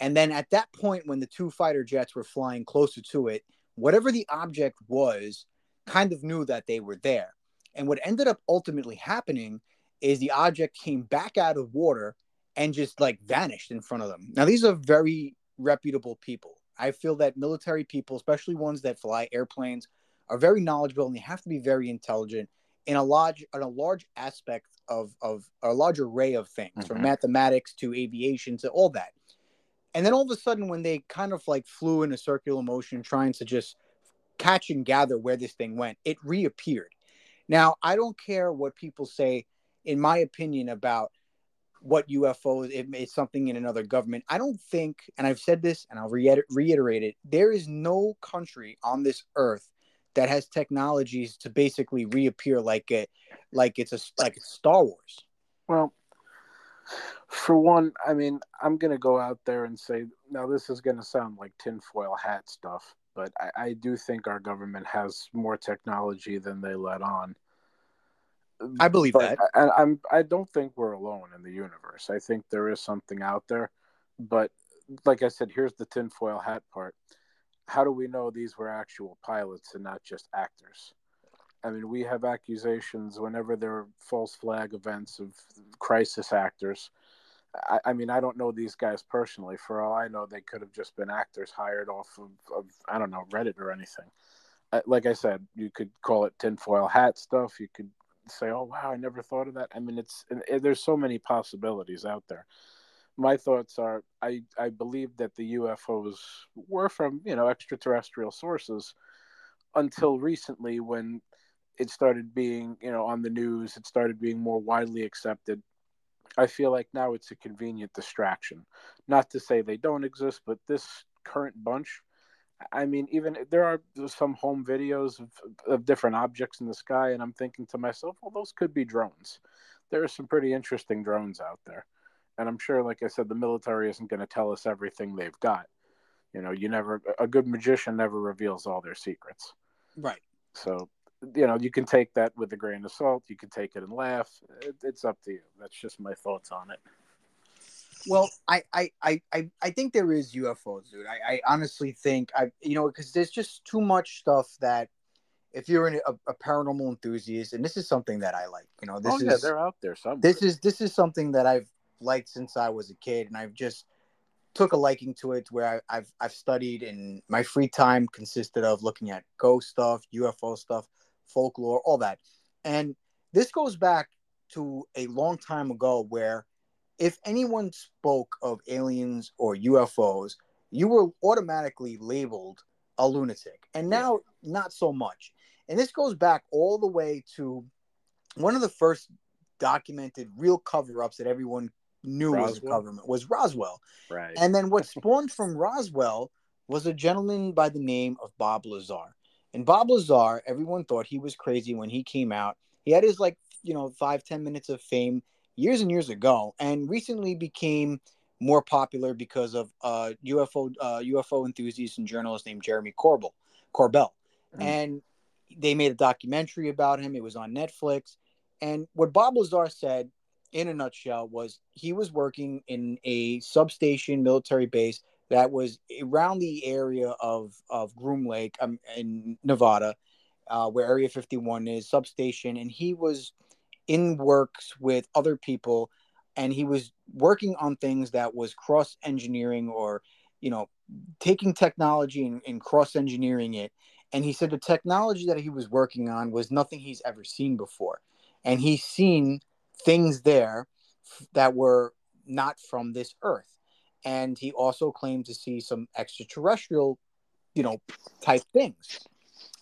And then at that point, when the two fighter jets were flying closer to it, whatever the object was, kind of knew that they were there. And what ended up ultimately happening is the object came back out of water and just like vanished in front of them. Now, these are very reputable people. I feel that military people, especially ones that fly airplanes, are very knowledgeable and they have to be very intelligent in a large in a large aspect of of a large array of things mm-hmm. from mathematics to aviation to all that and then all of a sudden when they kind of like flew in a circular motion trying to just catch and gather where this thing went it reappeared now i don't care what people say in my opinion about what UFOs it, it's something in another government. I don't think, and I've said this, and I'll reiter- reiterate it. There is no country on this earth that has technologies to basically reappear like it like it's a like it's Star Wars. Well, for one, I mean, I'm gonna go out there and say now this is gonna sound like tinfoil hat stuff, but I, I do think our government has more technology than they let on. I believe but that. I, I'm I don't think we're alone in the universe. I think there is something out there, but like I said, here's the tinfoil hat part how do we know these were actual pilots and not just actors? I mean, we have accusations whenever there are false flag events of crisis actors. I, I, mean, I don't know these guys personally. For all I know, they could have just been actors hired off of, of I don't know, Reddit or anything. like I said, you could call it tinfoil hat stuff. You could say, oh, wow, I never thought of that. I mean, it's there's so many possibilities out there my thoughts are I, I believe that the UFOs were from, you know, extraterrestrial sources until recently when it started being, you know, on the news, it started being more widely accepted. I feel like now it's a convenient distraction. Not to say they don't exist, but this current bunch, I mean, even there are some home videos of, of different objects in the sky, and I'm thinking to myself, well, those could be drones. There are some pretty interesting drones out there and I'm sure, like I said, the military isn't going to tell us everything they've got. You know, you never a good magician never reveals all their secrets. Right. So, you know, you can take that with a grain of salt. You can take it and laugh. It, it's up to you. That's just my thoughts on it. Well, I, I, I, I think there is UFOs, dude. I, I honestly think I, you know, because there's just too much stuff that if you're an, a, a, paranormal enthusiast, and this is something that I like, you know, this oh, is yeah, they're out there. Somewhere. This is this is something that I've liked since I was a kid, and I've just took a liking to it. Where I, have I've studied, and my free time consisted of looking at ghost stuff, UFO stuff, folklore, all that. And this goes back to a long time ago, where if anyone spoke of aliens or UFOs, you were automatically labeled a lunatic, and now yeah. not so much. And this goes back all the way to one of the first documented real cover-ups that everyone knew Roswell? was a government was Roswell. Right. And then what [laughs] spawned from Roswell was a gentleman by the name of Bob Lazar. And Bob Lazar, everyone thought he was crazy when he came out. He had his like, you know, five, ten minutes of fame years and years ago, and recently became more popular because of uh, UFO uh, UFO enthusiast and journalist named Jeremy Corbell. Corbell, mm. and they made a documentary about him. It was on Netflix, and what Bob Lazar said in a nutshell was he was working in a substation military base that was around the area of of Groom Lake um, in Nevada, uh, where Area 51 is substation, and he was in works with other people, and he was working on things that was cross engineering or you know taking technology and, and cross engineering it. And he said the technology that he was working on was nothing he's ever seen before, and he's seen things there that were not from this earth. And he also claimed to see some extraterrestrial you know type things.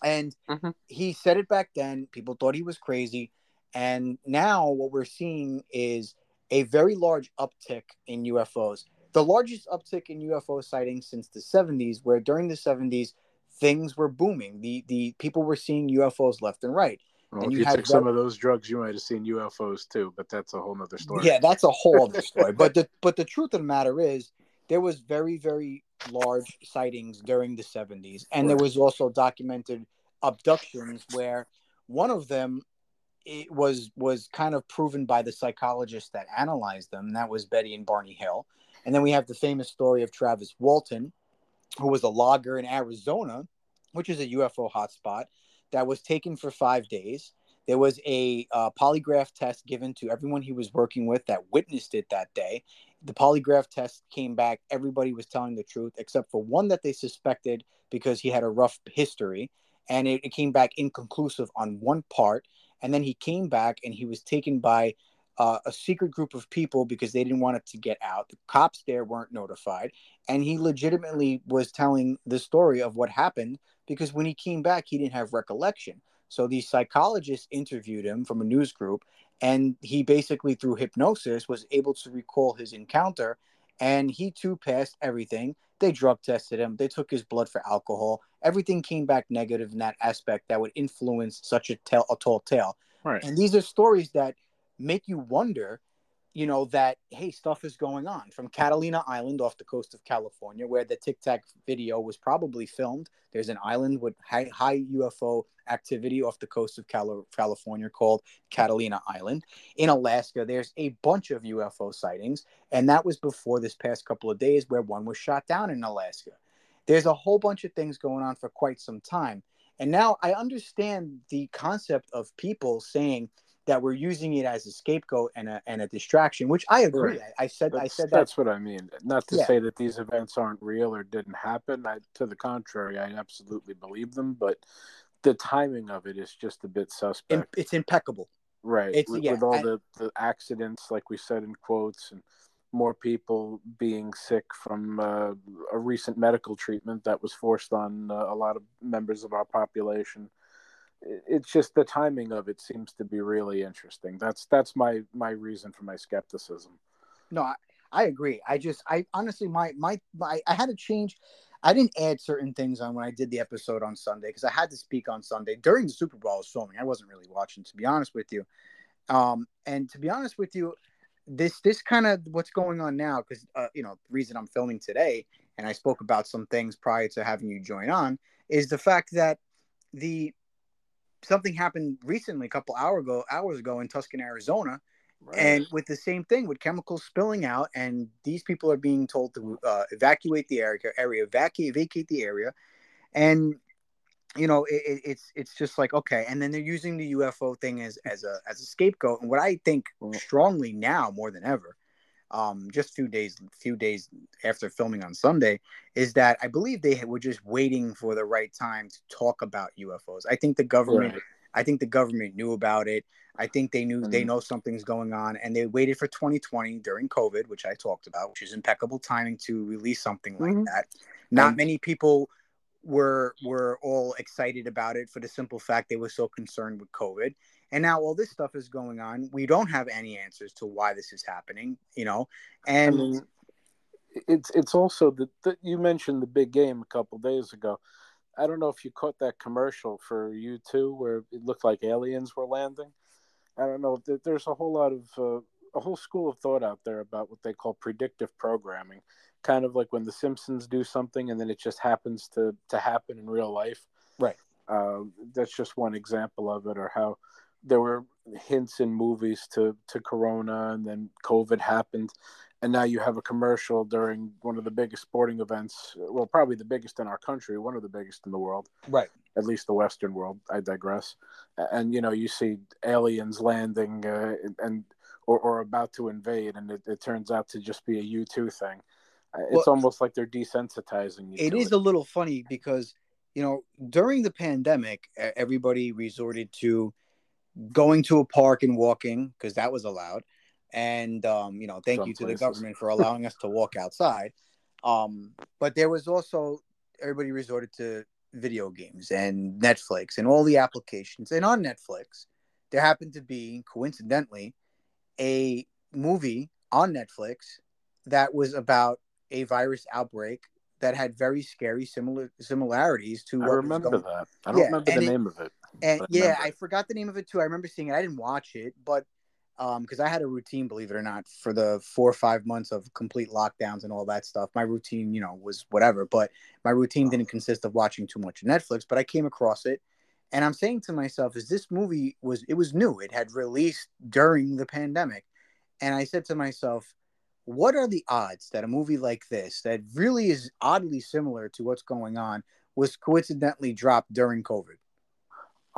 And mm-hmm. he said it back then. People thought he was crazy and now what we're seeing is a very large uptick in ufos the largest uptick in ufo sightings since the 70s where during the 70s things were booming. The the people were seeing ufos left and right. Well, and if you, you took some of those drugs, you might have seen UFOs too, but that's a whole nother story. Yeah, that's a whole other [laughs] story. but the but the truth of the matter is, there was very very large sightings during the 70s, and there was also documented abductions where one of them it was was kind of proven by the psychologist that analyzed them. That was Betty and Barney Hill. And then we have the famous story of Travis Walton, who was a logger in Arizona, which is a UFO hotspot that was taken for five days. There was a uh, polygraph test given to everyone he was working with that witnessed it that day. The polygraph test came back. Everybody was telling the truth, except for one that they suspected because he had a rough history. And it, it came back inconclusive on one part. And then he came back and he was taken by uh, a secret group of people because they didn't want it to get out. The cops there weren't notified. And he legitimately was telling the story of what happened because when he came back, he didn't have recollection. So the psychologists interviewed him from a news group, and he basically, through hypnosis, was able to recall his encounter. And he too passed everything. They drug tested him. They took his blood for alcohol. Everything came back negative in that aspect that would influence such a, tale, a tall tale. Right. And these are stories that make you wonder you know that hey stuff is going on from catalina island off the coast of california where the tic tac video was probably filmed. There's an island with high, high ufo activity off the coast of Cali- california called catalina island. In alaska there's a bunch of ufo sightings and that was before this past couple of days where one was shot down in alaska. There's a whole bunch of things going on for quite some time. And now i understand the concept of people saying that we're using it as a scapegoat and a, and a distraction, which I agree. Right. I, I, said that's, I said that. that's what I mean. Not to yeah. say that these events aren't real or didn't happen. I, to the contrary, I absolutely believe them, but the timing of it is just a bit suspect. It's impeccable. Right. It's, with, yeah, with all I, the, the accidents, like we said in quotes, and more people being sick from uh, a recent medical treatment that was forced on uh, a lot of members of our population it's just the timing of it seems to be really interesting. That's that's my my reason for my skepticism. No, I, I agree. I just I honestly my, my my I had to change. I didn't add certain things on when I did the episode on Sunday because I had to speak on Sunday during the Super Bowl. I was filming. I wasn't really watching, to be honest with you. Um, and to be honest with you, this this kind of what's going on now because uh, you know the reason I'm filming today, and I spoke about some things prior to having you join on, is the fact that the something happened recently, a couple hour ago, hours ago in Tucson, Arizona, right. and with the same thing, with chemicals spilling out, and these people are being told to uh, evacuate the area, area evacuate, vacate the area, and you know it, it's it's just like okay, and then they're using the UFO thing as as a as a scapegoat, and what I think strongly now more than ever. Um, just few days, few days after filming on Sunday, is that I believe they were just waiting for the right time to talk about UFOs. I think the government. I think the government knew about it. I think they knew mm-hmm. they know something's going on, and they waited for 2020 during COVID, which I talked about, which is impeccable timing to release something like mm-hmm. that. Not many people were were all excited about it for the simple fact they were so concerned with COVID. And now all this stuff is going on. We don't have any answers to why this is happening, you know. And I mean, it's it's also that you mentioned the big game a couple days ago. I don't know if you caught that commercial for U2 where it looked like aliens were landing. I don't know. There's a whole lot of uh, a whole school of thought out there about what they call predictive programming, kind of like when The Simpsons do something and then it just happens to to happen in real life. Right. Uh, that's just one example of it, or how there were hints in movies to to Corona, and then COVID happened, and now you have a commercial during one of the biggest sporting events. Well, probably the biggest in our country, one of the biggest in the world. Right. At least the Western world. I digress. And you know, you see aliens landing uh, and or, or about to invade, and it, it turns out to just be a U two thing. Uh, It's Well, almost like they're desensitizing you. It is a little funny because you know during the pandemic, everybody resorted to going to a park and walking because that was allowed. And um, you know, thank Some you to places. the government for allowing us to walk outside. Um, but there was also everybody resorted to video games and Netflix and all the applications. And on Netflix, there happened to be coincidentally a movie on Netflix that was about a virus outbreak that had very scary similar similarities to I remember that. I don't Yeah, remember the it- name of it. And I yeah, I forgot the name of it too. I remember seeing it. I didn't watch it, but um, because I had a routine, believe it or not, for the four or five months of complete lockdowns and all that stuff. My routine, you know, was whatever, but my routine didn't consist of watching too much Netflix. But I came across it, and I'm saying to myself, "Is this movie was it was new? It had released during the pandemic," and I said to myself. What are the odds that a movie like this, that really is oddly similar to what's going on, was coincidentally dropped during COVID?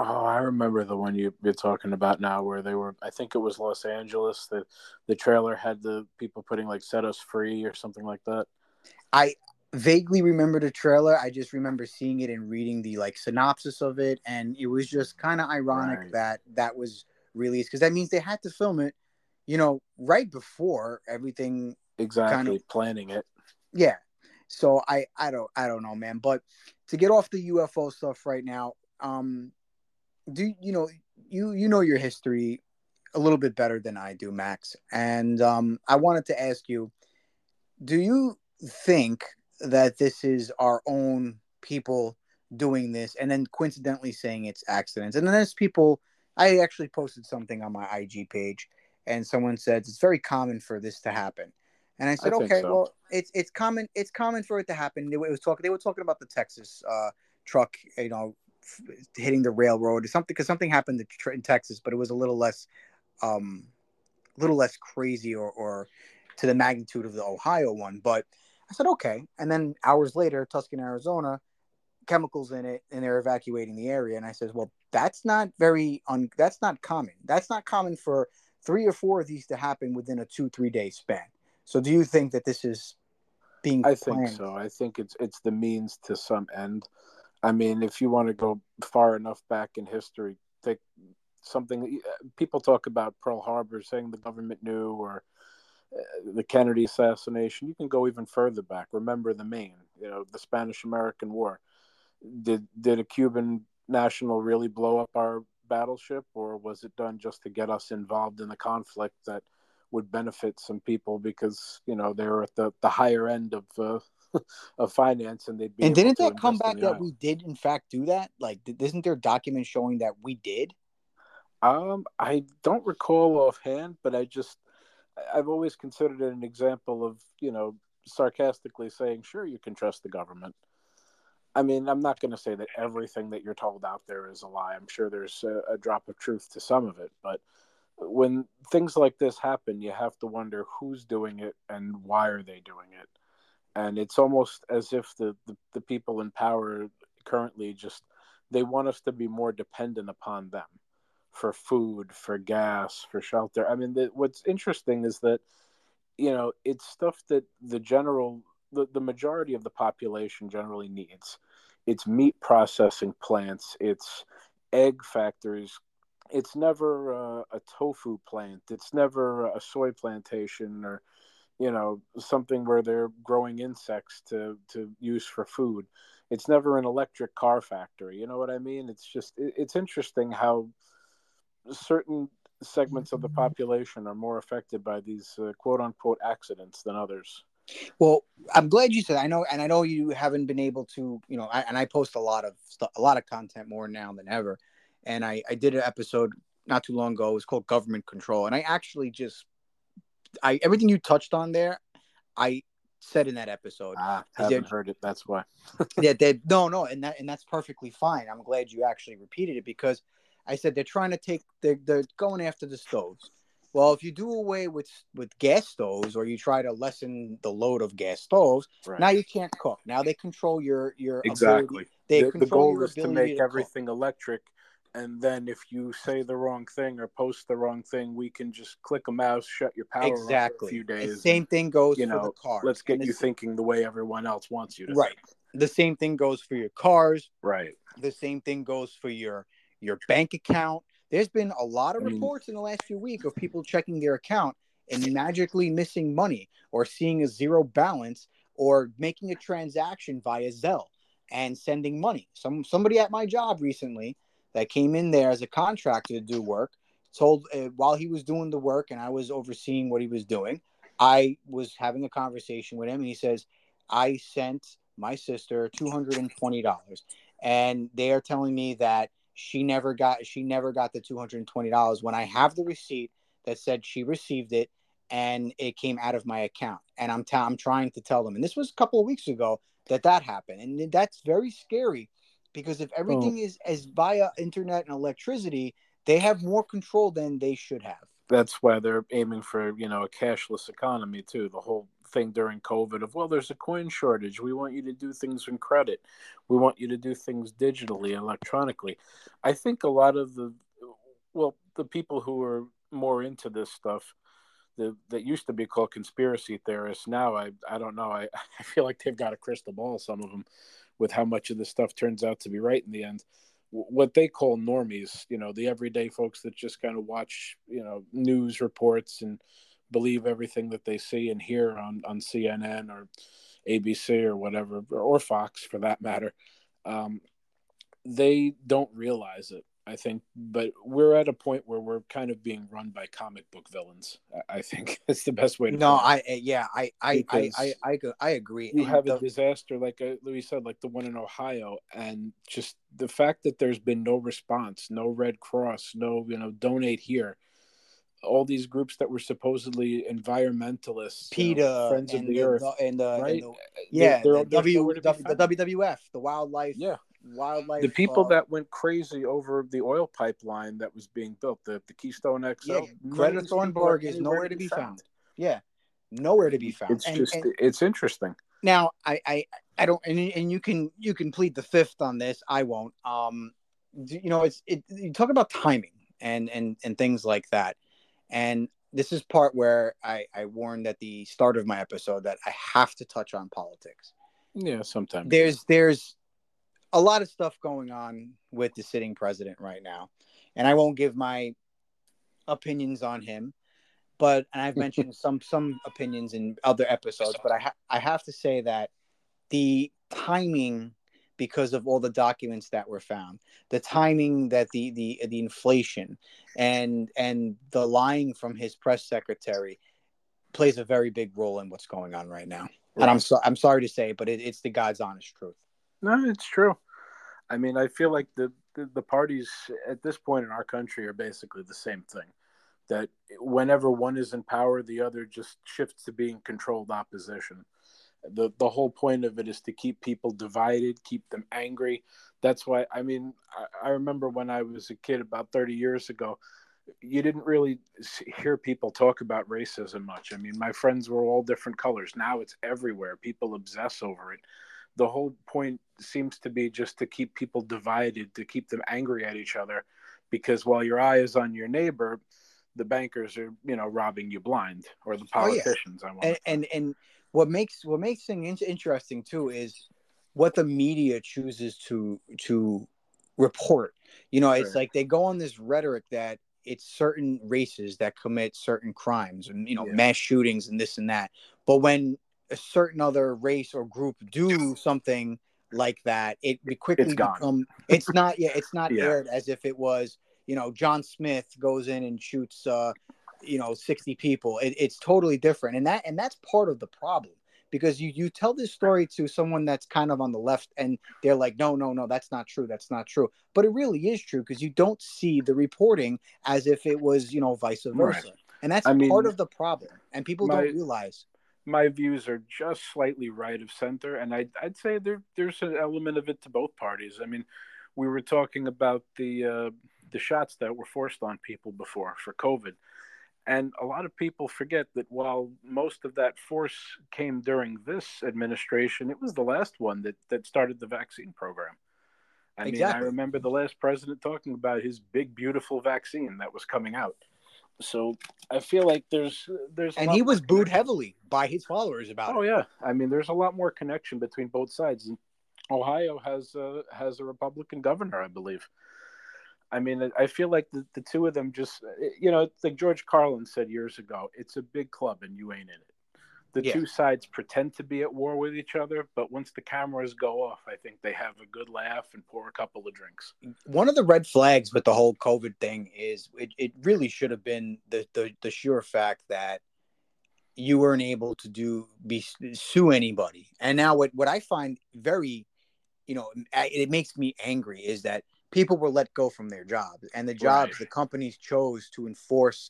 Oh, I remember the one you, you're talking about now, where they were. I think it was Los Angeles. The the trailer had the people putting like "Set Us Free" or something like that. I vaguely remember the trailer. I just remember seeing it and reading the like synopsis of it, and it was just kind of ironic Right. that that was released because that means they had to film it, you know, right before everything. Exactly, planning it. Yeah. So I I don't I don't know, man. But to get off the UFO stuff right now, um, do you know you you know your history a little bit better than I do, Max, and um, I wanted to ask you, do you think that this is our own people doing this and then coincidentally saying it's accidents? And then there's people i actually posted something on my ig page and someone says it's very common for this to happen. And i said I okay so. well it's it's common it's common for it to happen. They, it was talking they were talking about the texas uh, truck you know hitting the railroad or something because something happened in, texas but it was a little less um a little less crazy or, or to the magnitude of the ohio one but I said, okay. And then hours later, Tucson, Arizona, chemicals in it, and they're evacuating the area. And I says, well, that's not very un. That's not common. That's not common for three or four of these to happen within a two three day span. So, do you think that this is being? I think so. I think it's it's the means to some end. I mean, if you want to go far enough back in history, take something. People talk about Pearl Harbor, saying the government knew, or uh, the Kennedy assassination. You can go even further back. Remember the Maine, you know, the Spanish American War. Did did a Cuban national really blow up our battleship, or was it done just to get us involved in the conflict that would benefit some people because you know they were at the, the higher end of uh, [laughs] of finance and they'd be And didn't that come back that island. we did in fact do that? Like, isn't there documents showing that we did? Um, I don't recall offhand, but I just I've always considered it an example of you know sarcastically saying, "Sure, you can trust the government." I mean, I'm not going to say that everything that you're told out there is a lie. I'm sure there's a, a drop of truth to some of it, but when things like this happen, you have to wonder who's doing it and why are they doing it. And it's almost as if the, the, the people in power currently just they want us to be more dependent upon them for food, for gas, for shelter. I mean, the, what's interesting is that you know it's stuff that the general the, the majority of the population generally needs. It's meat processing plants. It's egg factories. It's never uh, a tofu plant. It's never a soy plantation or you know something where they're growing insects to to use for food. It's never an electric car factory. You know what I mean? It's just it, it's interesting how certain segments of the population are more affected by these uh, quote unquote accidents than others. Well, I'm glad you said. I know, and I know you haven't been able to, you know, I, and I post a lot of stuff, a lot of content more now than ever. And I, I did an episode not too long ago. It was called Government Control, and I actually just I everything you touched on there, I said in that episode. Ah, Is haven't heard it. That's why. [laughs] yeah, they no, no, and that and that's perfectly fine. I'm glad you actually repeated it because I said they're trying to take they're they're going after the stoves. Well, if you do away with with gas stoves or you try to lessen the load of gas stoves, Right. now you can't cook. Now they control your your exactly. ability. They the, the control goal is to make to cook. everything electric, and then if you say the wrong thing or post the wrong thing, we can just click a mouse, shut your power off for exactly. a few The days. same thing goes you for the know, cars. Let's get And you the- thinking the way everyone else wants you to. right. think. The same thing goes for your cars. Right. The same thing goes for your your bank account. There's been a lot of I mean- reports in the last few weeks of people checking their account and magically missing money or seeing a zero balance or making a transaction via Zelle and sending money. Some somebody at my job recently that came in there as a contractor to do work told uh, while he was doing the work and I was overseeing what he was doing, I was having a conversation with him and he says, "I sent my sister $220 and they are telling me that she never got she never got the $220 when I have the receipt that said she received it and it came out of my account. And I'm I'm trying to tell them. And this was a couple of weeks ago that that happened. And that's very scary because if everything is as via internet and electricity they have more control than they should have That's why they're aiming for you know a cashless economy too. The whole thing during COVID of well, there's a coin shortage. We want you to do things in credit. We want you to do things digitally, electronically. I think a lot of the well, the people who are more into this stuff the, that used to be called conspiracy theorists. Now I I don't know. I, [laughs] I feel like they've got a crystal ball. Some of them, with how much of this stuff turns out to be right in the end. What they call normies, you know, the everyday folks that just kind of watch, you know, news reports and believe everything that they see and hear on on CNN or ABC or whatever, or Fox for that matter. Um, they don't realize it I think, but we're at a point where we're kind of being run by comic book villains. I- think [laughs] that's the best way to. no i I- yeah i i I, I i i agree you have the- a disaster like uh, Louis said, like the one in Ohio, and just the fact that there's been no response, no Red Cross, no you know donate here. All these groups that were supposedly environmentalists, you know, PETA friends of the, the, earth, and the, and right? the- They're- yeah, they're- the, they're w, nowhere to be W- the. WWF, the wildlife, yeah. Wildlife. the people uh, that went crazy over the oil pipeline that was being built, the, the Keystone XL. Yeah, Greta Thunberg is nowhere to be found. yeah, nowhere to be found. It's And- just and it's interesting. now I, I, I don't, and, and you can you can plead the fifth on this. I won't. Um, you know, it's it. You talk about timing and and and things like that, and this is part where I I warned at the start of my episode that I have to touch on politics. Yeah, sometimes there's there's a lot of stuff going on with the sitting president right now and i won't give my opinions on him but and i've [laughs] mentioned some some opinions in other episodes but i ha- i have to say that the timing because of all the documents that were found the timing that the the the inflation and and the lying from his press secretary plays a very big role in what's going on right now. And i'm so i'm sorry to say but it, it's the god's honest truth No, it's true. I mean, I feel like the, the the parties at this point in our country are basically the same thing. That whenever one is in power, the other just shifts to being controlled opposition. the The whole point of it is to keep people divided, keep them angry. That's why. I mean, I, I remember when I was a kid about thirty years ago. You didn't really hear people talk about racism much. I mean, my friends were all different colors. Now it's everywhere. People obsess over it the whole point seems to be just to keep people divided, to keep them angry at each other, because while your eye is on your neighbor, the bankers are, you know, robbing you blind, or the Oh, yeah. politicians. I want. and and and what makes what makes things interesting too is what the media chooses to to report you know it's like they go on this rhetoric that it's certain races that commit certain crimes and you know Yeah. mass shootings and this and that but when a certain other race or group do something like that it quickly It's gone. become it's not yeah it's not Yeah. aired as if it was you know john smith goes in and shoots uh you know 60 people it, it's totally different and that and that's part of the problem because you you tell this story to someone that's kind of on the left and they're like no no no that's not true that's not true but it really is true because you don't see the reporting as if it was you know vice versa Right. and that's I mean- part of the problem and people My- don't realize. My views are just slightly right of center, and I'd, I'd say there there's an element of it to both parties. I mean, we were talking about the uh, the shots that were forced on people before for COVID, and a lot of people forget that while most of that force came during this administration, it was the last one that that started the vaccine program. I mean, I remember the last president talking about his big, beautiful vaccine that was coming out. So I feel like there's there's And he was booed heavily by his followers about Oh it. yeah, I mean, there's a lot more connection between both sides. And Ohio has uh, has a Republican governor, I believe. I mean, I- I feel like the, the two of them just, you know, like George Carlin said years ago, it's a big club and you ain't in it. The Yeah. two sides pretend to be at war with each other, but once the cameras go off, I think they have a good laugh and pour a couple of drinks. One of the red flags with the whole COVID thing is it, it really should have been the, the the sure fact that you weren't able to do be sue anybody. And now what what I find very, you know, it makes me angry is that people were let go from their jobs and the jobs Right. the companies chose to enforce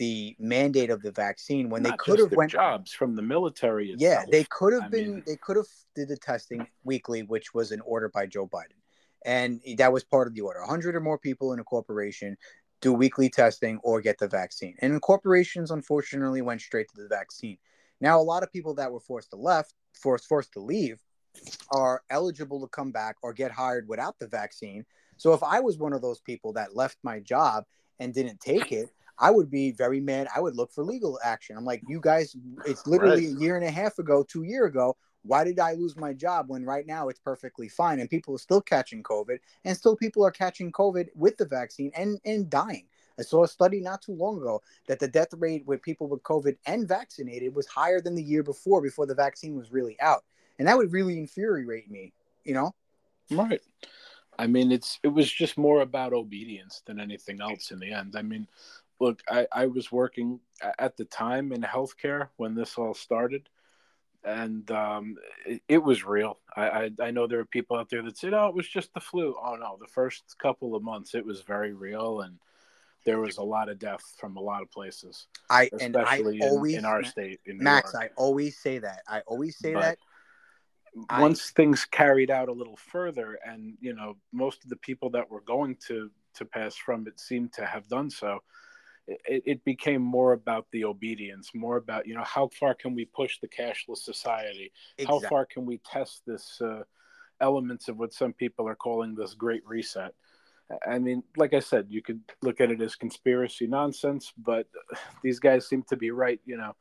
the mandate of the vaccine when they could have went jobs from the military. yeah they could have I been mean- they could have did the testing weekly which was an order by joe biden. And that was part of the order 100 or more people in a corporation do weekly testing or get the vaccine. And corporations unfortunately went straight to the vaccine. Now a lot of people that were forced to left forced forced to leave are eligible to come back or get hired without the vaccine. So if i was one of those people that left my job and didn't take it I would be very mad. I would look for legal action. I'm like, you guys, it's literally a year and a half ago, two year ago. Why did I lose my job when right now it's perfectly fine and people are still catching COVID and still people are catching COVID with the vaccine and, and dying? I saw a study not too long ago that the death rate with people with COVID and vaccinated was higher than the year before, before the vaccine was really out. And that would really infuriate me, you know? Right. I mean, it's it was just more about obedience than anything else in the end. I mean, look, I, I was working at the time in healthcare when this all started, and um, it, it was real. I, I I know there are people out there that say, "Oh, it was just the flu." Oh no, the first couple of months it was very real, and there was a lot of death from a lot of places, I and I especially always in, in our state. In Max, I always say that. I always say But- that. I- once things carried out a little further and you know most of the people that were going to to pass from it seemed to have done so it, it became more about the obedience more about you know how far can we push the cashless society? How far can we test this uh, elements of what some people are calling this great reset? I mean like i said you could look at it as conspiracy nonsense but [laughs] these guys seem to be right you know.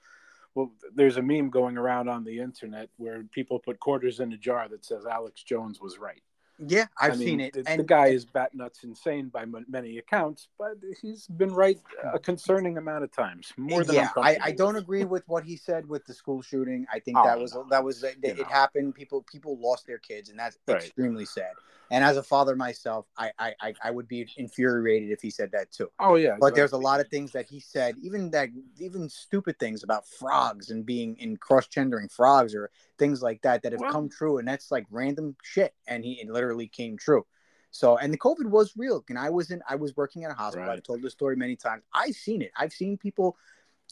Well, there's a meme going around on the internet where people put quarters in a jar that says Alex Jones was right. Yeah, I've I mean, seen it. The, and the guy is bat nuts insane by m- many accounts, but he's been right a concerning amount of times, more than yeah, I, I don't agree with what he said with the school shooting. I think Oh, that was no. that was You it happened. People people lost their kids, and that's Right. extremely sad. And as a father myself, I, I I I would be infuriated if he said that too. Oh yeah, But there's a lot of things that he said, even that even stupid things about frogs and being in cross gendering frogs or things like that that have Well- come true, and that's like random shit. And he it literally came true. So and the COVID was real. And I was in I was working at a hospital. Right. I've told this story many times. I've seen it. I've seen people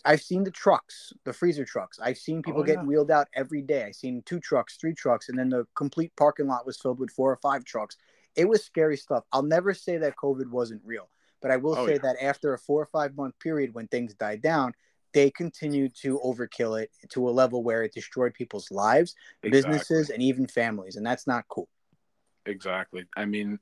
I've seen the trucks, the freezer trucks. I've seen people Oh, getting yeah. wheeled out every day. I've seen two trucks, three trucks, and then the complete parking lot was filled with four or five trucks. It was scary stuff. I'll never say that COVID wasn't real, but I will Oh, say yeah. that after a four or five month period when things died down, they continued to overkill it to a level where it destroyed people's lives, businesses, and even families. And that's not cool. Exactly. I mean,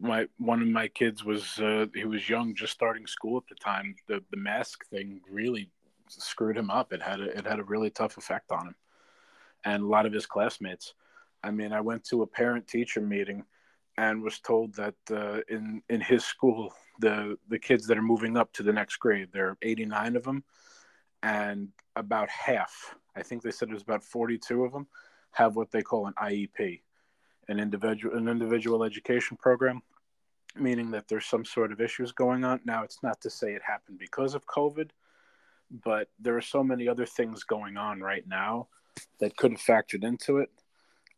my one of my kids was uh, he was young, just starting school at the time. The the mask thing really screwed him up. It had a, it had a really tough effect on him, and a lot of his classmates. I mean, I went to a parent teacher meeting, and was told that uh, in in his school, the the kids that are moving up to the next grade, there are 89 of them, and about half, I think they said it was about 42 of them, have what they call an IEP an individual an individual education program meaning that there's some sort of issues going on now it's not to say it happened because of covid but there are so many other things going on right now that could have factored into it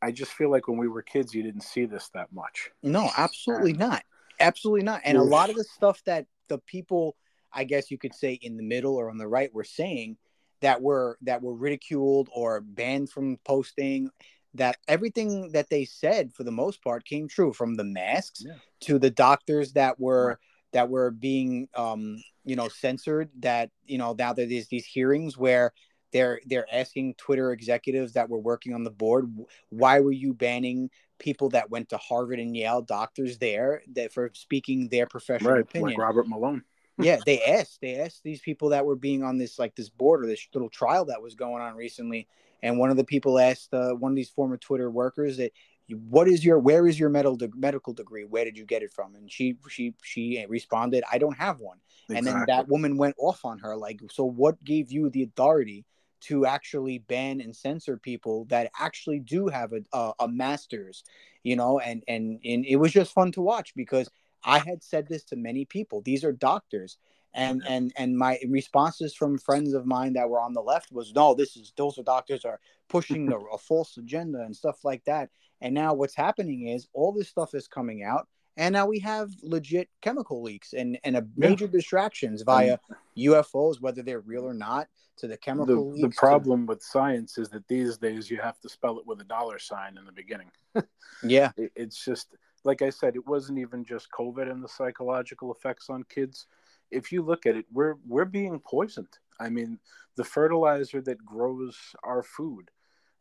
i just feel like when we were kids you didn't see this that much No, absolutely not. Absolutely not. And a lot of the stuff that the people, I guess you could say, in the middle or on the right were saying, that were that were ridiculed or banned from posting that everything that they said for the most part came true from the masks Yeah. to the doctors that were Right. that were being um you know censored that you know now that there's these hearings where they're they're asking twitter executives that were working on the board why were you banning people that went to harvard and yale doctors there that for speaking their professional Right, opinion like Robert Malone. [laughs] yeah they asked they asked these people that were being on this like this board or this little trial that was going on recently and one of the people asked uh, one of these former twitter workers that what is your where is your medical de- medical degree? Where did you get it from? And she she she responded i don't have one. And then that woman went off on her like so what gave you the authority to actually ban and censor people that actually do have a, a, a master's? You know and, and and it was just fun to watch because i had said this to many people. These are doctors and and and my responses from friends of mine that were on the left was no this is those are doctors are pushing the, a false agenda and stuff like that and now what's happening is all this stuff is coming out and now we have legit chemical leaks and and a Yeah. major distractions via UFOs, whether they're real or not, to the the, chemical the leaks. to- problem with science is that these days you have to spell it with a dollar sign in the beginning. [laughs] yeah, It, it's just like I said, it wasn't even just COVID and the psychological effects on kids. If you look at it, we're we're being poisoned. I mean, the fertilizer that grows our food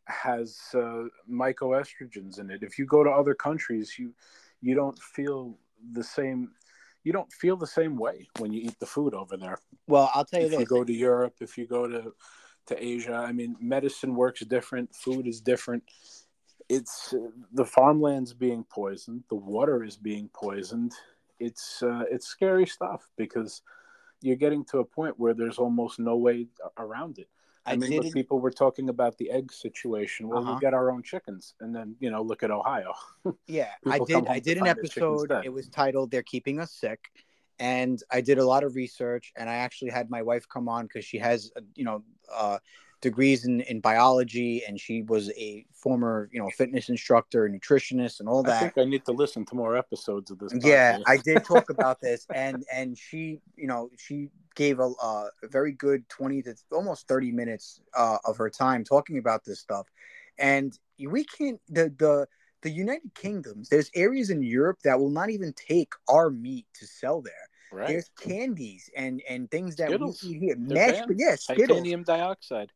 has uh, mycoestrogens in it. If you go to other countries, you you don't feel the same. You don't feel the same way when you eat the food over there. well, I'll tell you if this. you go to Europe, if you go to to Asia, I mean, medicine works different, food is different. It's uh, the farmland's being poisoned, the water is being poisoned. It's uh, it's scary stuff because you're getting to a point where there's almost no way around it. I, I mean, people were talking about the egg situation. Well, Uh-huh. we get our own chickens, and then you know, look at Ohio. [laughs] Yeah, I did. I did an find their chicken's episode. It was titled "They're Keeping Us Sick," and I did a lot of research. And I actually had my wife come on because she has, uh, you know, uh, degrees in in biology, and she was a former, you know, fitness instructor, nutritionist, and all that I think I need to listen to more episodes of this. yeah i did talk [laughs] about this and and she you know she gave a, a very good 20 to almost 30 minutes uh, of her time talking about this stuff and we can't the the the united kingdoms there's areas in europe that will not even take our meat to sell there right. there's candies and and things that Skittles. we eat here mashed banned. yeah skittles Titanium dioxide.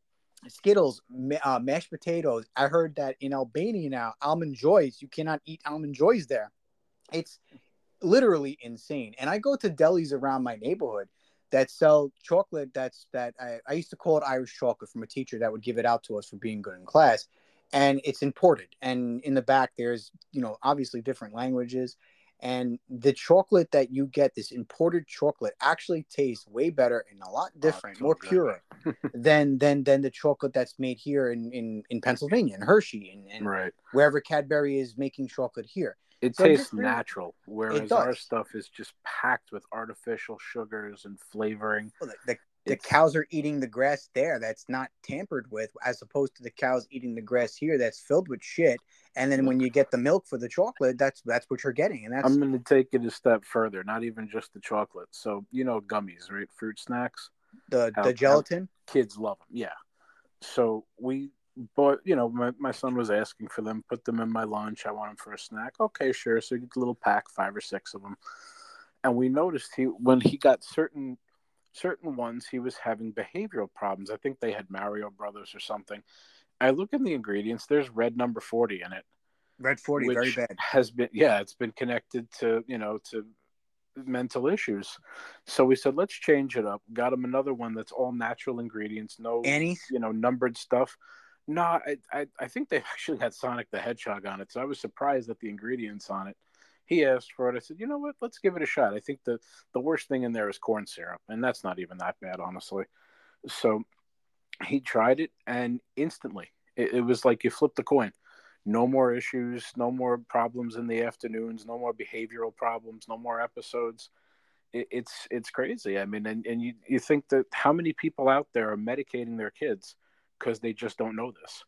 Skittles, uh, mashed potatoes. I heard that in Albania now, almond joys, you cannot eat almond joys there. It's literally insane. And I go to delis around my neighborhood that sell chocolate that's that I, I used to call it Irish chocolate from a teacher that would give it out to us for being good in class. And it's imported. And in the back, there's, you know, obviously different languages. And the chocolate that you get, this imported chocolate, actually tastes way better and a lot oh, different, so more pure [laughs] than than than the chocolate that's made here in in, in Pennsylvania and Hershey and, and Right. wherever Cadbury is making chocolate here. It So tastes really- natural, whereas our stuff is just packed with artificial sugars and flavoring. Well, the, the, the It's- cows are eating the grass there that's not tampered with, as opposed to the cows eating the grass here that's filled with shit. And then when you get the milk for the chocolate, that's that's what you're getting, and that's I'm going to take it a step further, not even just the chocolate. So, you know, gummies, right? Fruit snacks. the how- the gelatin. Kids love them. Yeah. So we bought, you know, my, my son was asking for them, put them in my lunch. I want them for a snack. Okay, sure. So you get a little pack, five or six of them. And we noticed he, when he got certain certain ones, he was having behavioral problems. I think they had Mario Brothers or something. I look in the ingredients. There's red number forty in it, Red forty, very bad. has been yeah, it's been connected to you know to mental issues. So we said let's change it up. Got him another one that's all natural ingredients, no Annie's. you know numbered stuff. No, I, I I think they [laughs] actually had Sonic the Hedgehog on it, so I was surprised at the ingredients on it. He asked for it. I said, you know what? Let's give it a shot. I think the the worst thing in there is corn syrup, and that's not even that bad, honestly. So he tried it, and instantly it, it was like you flipped the coin. No more issues, no more problems in the afternoons, no more behavioral problems, no more episodes. It, it's it's crazy. I mean, and, and you, you think that how many people out there are medicating their kids because they just don't know this.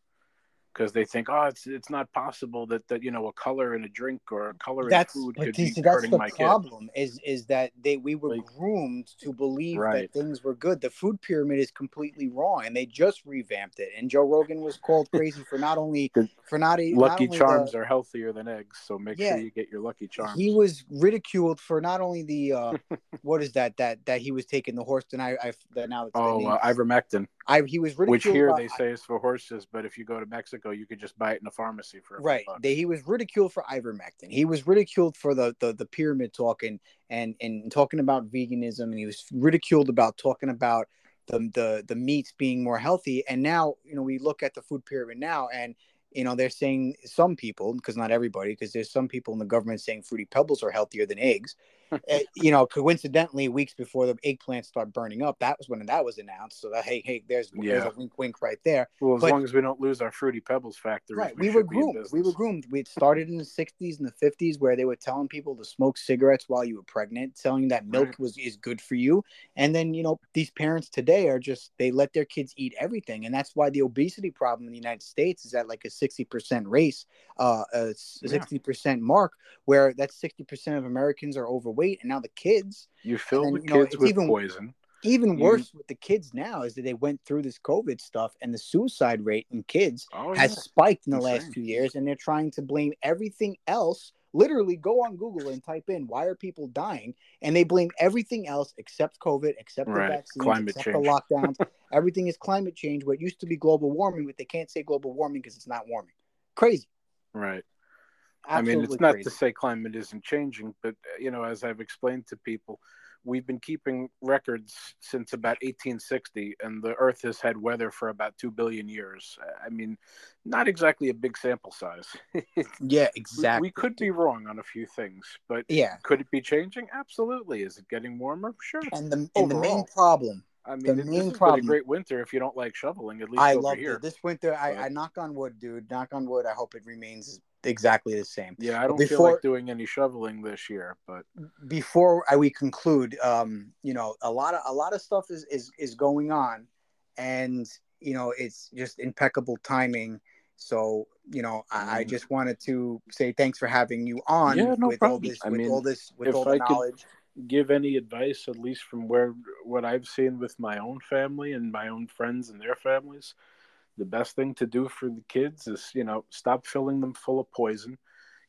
Because they think, oh, it's it's not possible that that you know a color in a drink or a color that's in food could be that's hurting the my kid. problem is is that they we were Like- groomed to believe Right. that things were good. The food pyramid is completely wrong, and they just revamped it. And Joe Rogan was called crazy for not only [laughs] for not, not Lucky only Charms the, are healthier than eggs, so make Yeah. sure you get your Lucky Charms. he was ridiculed for not only the uh, [laughs] what is that that that he was taking the horse and I I that now it's oh, uh, ivermectin, I he was ridiculed which here by- they say is for horses, but if you go to Mexico, you could just buy it in a pharmacy for a right they, he was ridiculed for ivermectin. He was ridiculed for the the, the pyramid talking and and talking about veganism and he was ridiculed about talking about the, the the meats being more healthy. And now you know we look at the food pyramid now and you know they're saying some people because not everybody because there's some people in the government saying fruity pebbles are healthier than eggs you know coincidentally weeks before the eggplants start burning up that was when that was announced so that hey hey there's there's Yeah. a wink wink right there Well, as But- long as we don't lose our Fruity Pebbles factory, Right, we, we, were should be in groomed. We were groomed. We started in the '60s and the '50s, where they were telling people to smoke cigarettes while you were pregnant, telling that milk Right. was is good for you. And then you know these parents today are just they let their kids eat everything, and that's why the obesity problem in the United States is at like a 60 percent race, uh, a 60 percent mark, where that 60 percent of Americans are overweight, and now the kids. You fill the you know, kids with even- poison. Even You- worse with the kids now is that they went through this COVID stuff, and the suicide rate in kids Oh, has yeah. spiked in the last Insane. few years, and they're trying to blame everything else. Literally, go on Google and type in "Why are people dying?" and they blame everything else except COVID, except the Right. vaccines, Climate except change. the [laughs] lockdowns. everything is climate change. What used to be global warming, but they can't say global warming because it's not warming. Crazy. Right. Absolutely I mean, it's not crazy. to say climate isn't changing, but uh, you know, as I've explained to people, we've been keeping records since about 1860, and the Earth has had weather for about two billion years. I mean, not exactly a big sample size. [laughs] Yeah, exactly. We could be wrong on a few things, but Yeah, could it be changing? Absolutely. Is it getting warmer? Sure. and the and the main problem. I mean, the main problem- a great winter if you don't like shoveling. At least I over love here. it. This winter. I, I knock on wood, dude. Knock on wood. I hope it remains exactly the same. Yeah, I don't But feel like doing any shoveling this year, but before I, we conclude, um, you know, a lot of a lot of stuff is is is going on, and you know, it's just impeccable timing. So, you know, I, I Mm. just wanted to say thanks for having you on Yeah, no with all problem. this, I with mean, all this, with all the I knowledge. give any advice, at least from where what I've seen with my own family and my own friends and their families, the best thing to do for the kids is, you know, stop filling them full of poison.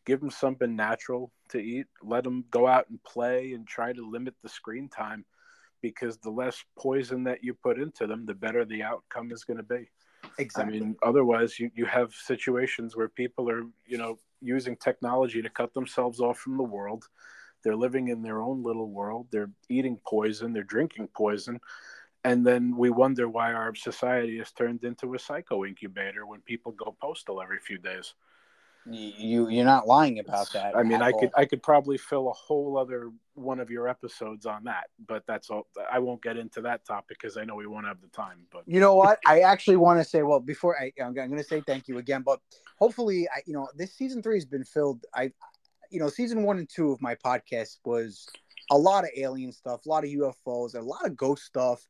Give them something natural to eat. Let them go out and play and try to limit the screen time because the less poison that you put into them, the better the outcome is going to be. Exactly. I mean, otherwise, you, you have situations where people are, you know, using technology to cut themselves off from the world. They're living in their own little world. They're eating poison. They're drinking poison. And then we wonder why our society has turned into a psycho incubator when people go postal every few days. you you're not lying about that. I mean, I could. I could probably fill a whole other one of your episodes on that, but that's all. I won't get into that topic because I know we won't have the time. But You know what? I actually want to say, well, before I, I'm going to say thank you again, but hopefully, I, you know, this season three has been filled. I, you know, season one and two of my podcast was a lot of alien stuff, a lot of UFOs, a lot of ghost stuff,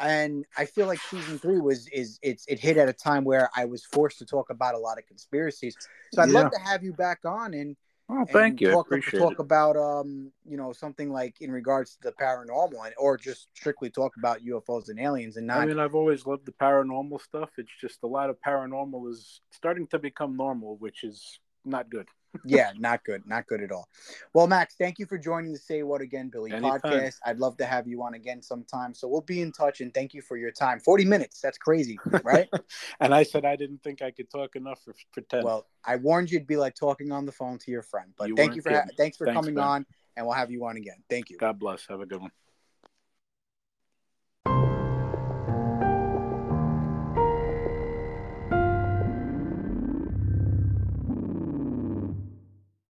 and I feel like season three was is it's it hit at a time where I was forced to talk about a lot of conspiracies. So I'd love to have you back on and oh, and thank you. Talk, talk about um, you know, something like in regards to the paranormal, and or just strictly talk about UFOs and aliens, and not. I mean, I've always loved the paranormal stuff. It's just a lot of paranormal is starting to become normal, which is not good. Yeah, not good, not good at all. Well, Max, thank you for joining the Say What Again, Billy Anytime. podcast. I'd love to have you on again sometime. So we'll be in touch, and thank you for your time. Forty minutes, that's crazy, right? [laughs] and I said I didn't think I could talk enough for, for 10. well, I warned you it'd be like talking on the phone to your friend. But You thank you for ha- thanks for Thanks, coming man. on, and we'll have you on again. Thank you. God bless. Have a good one.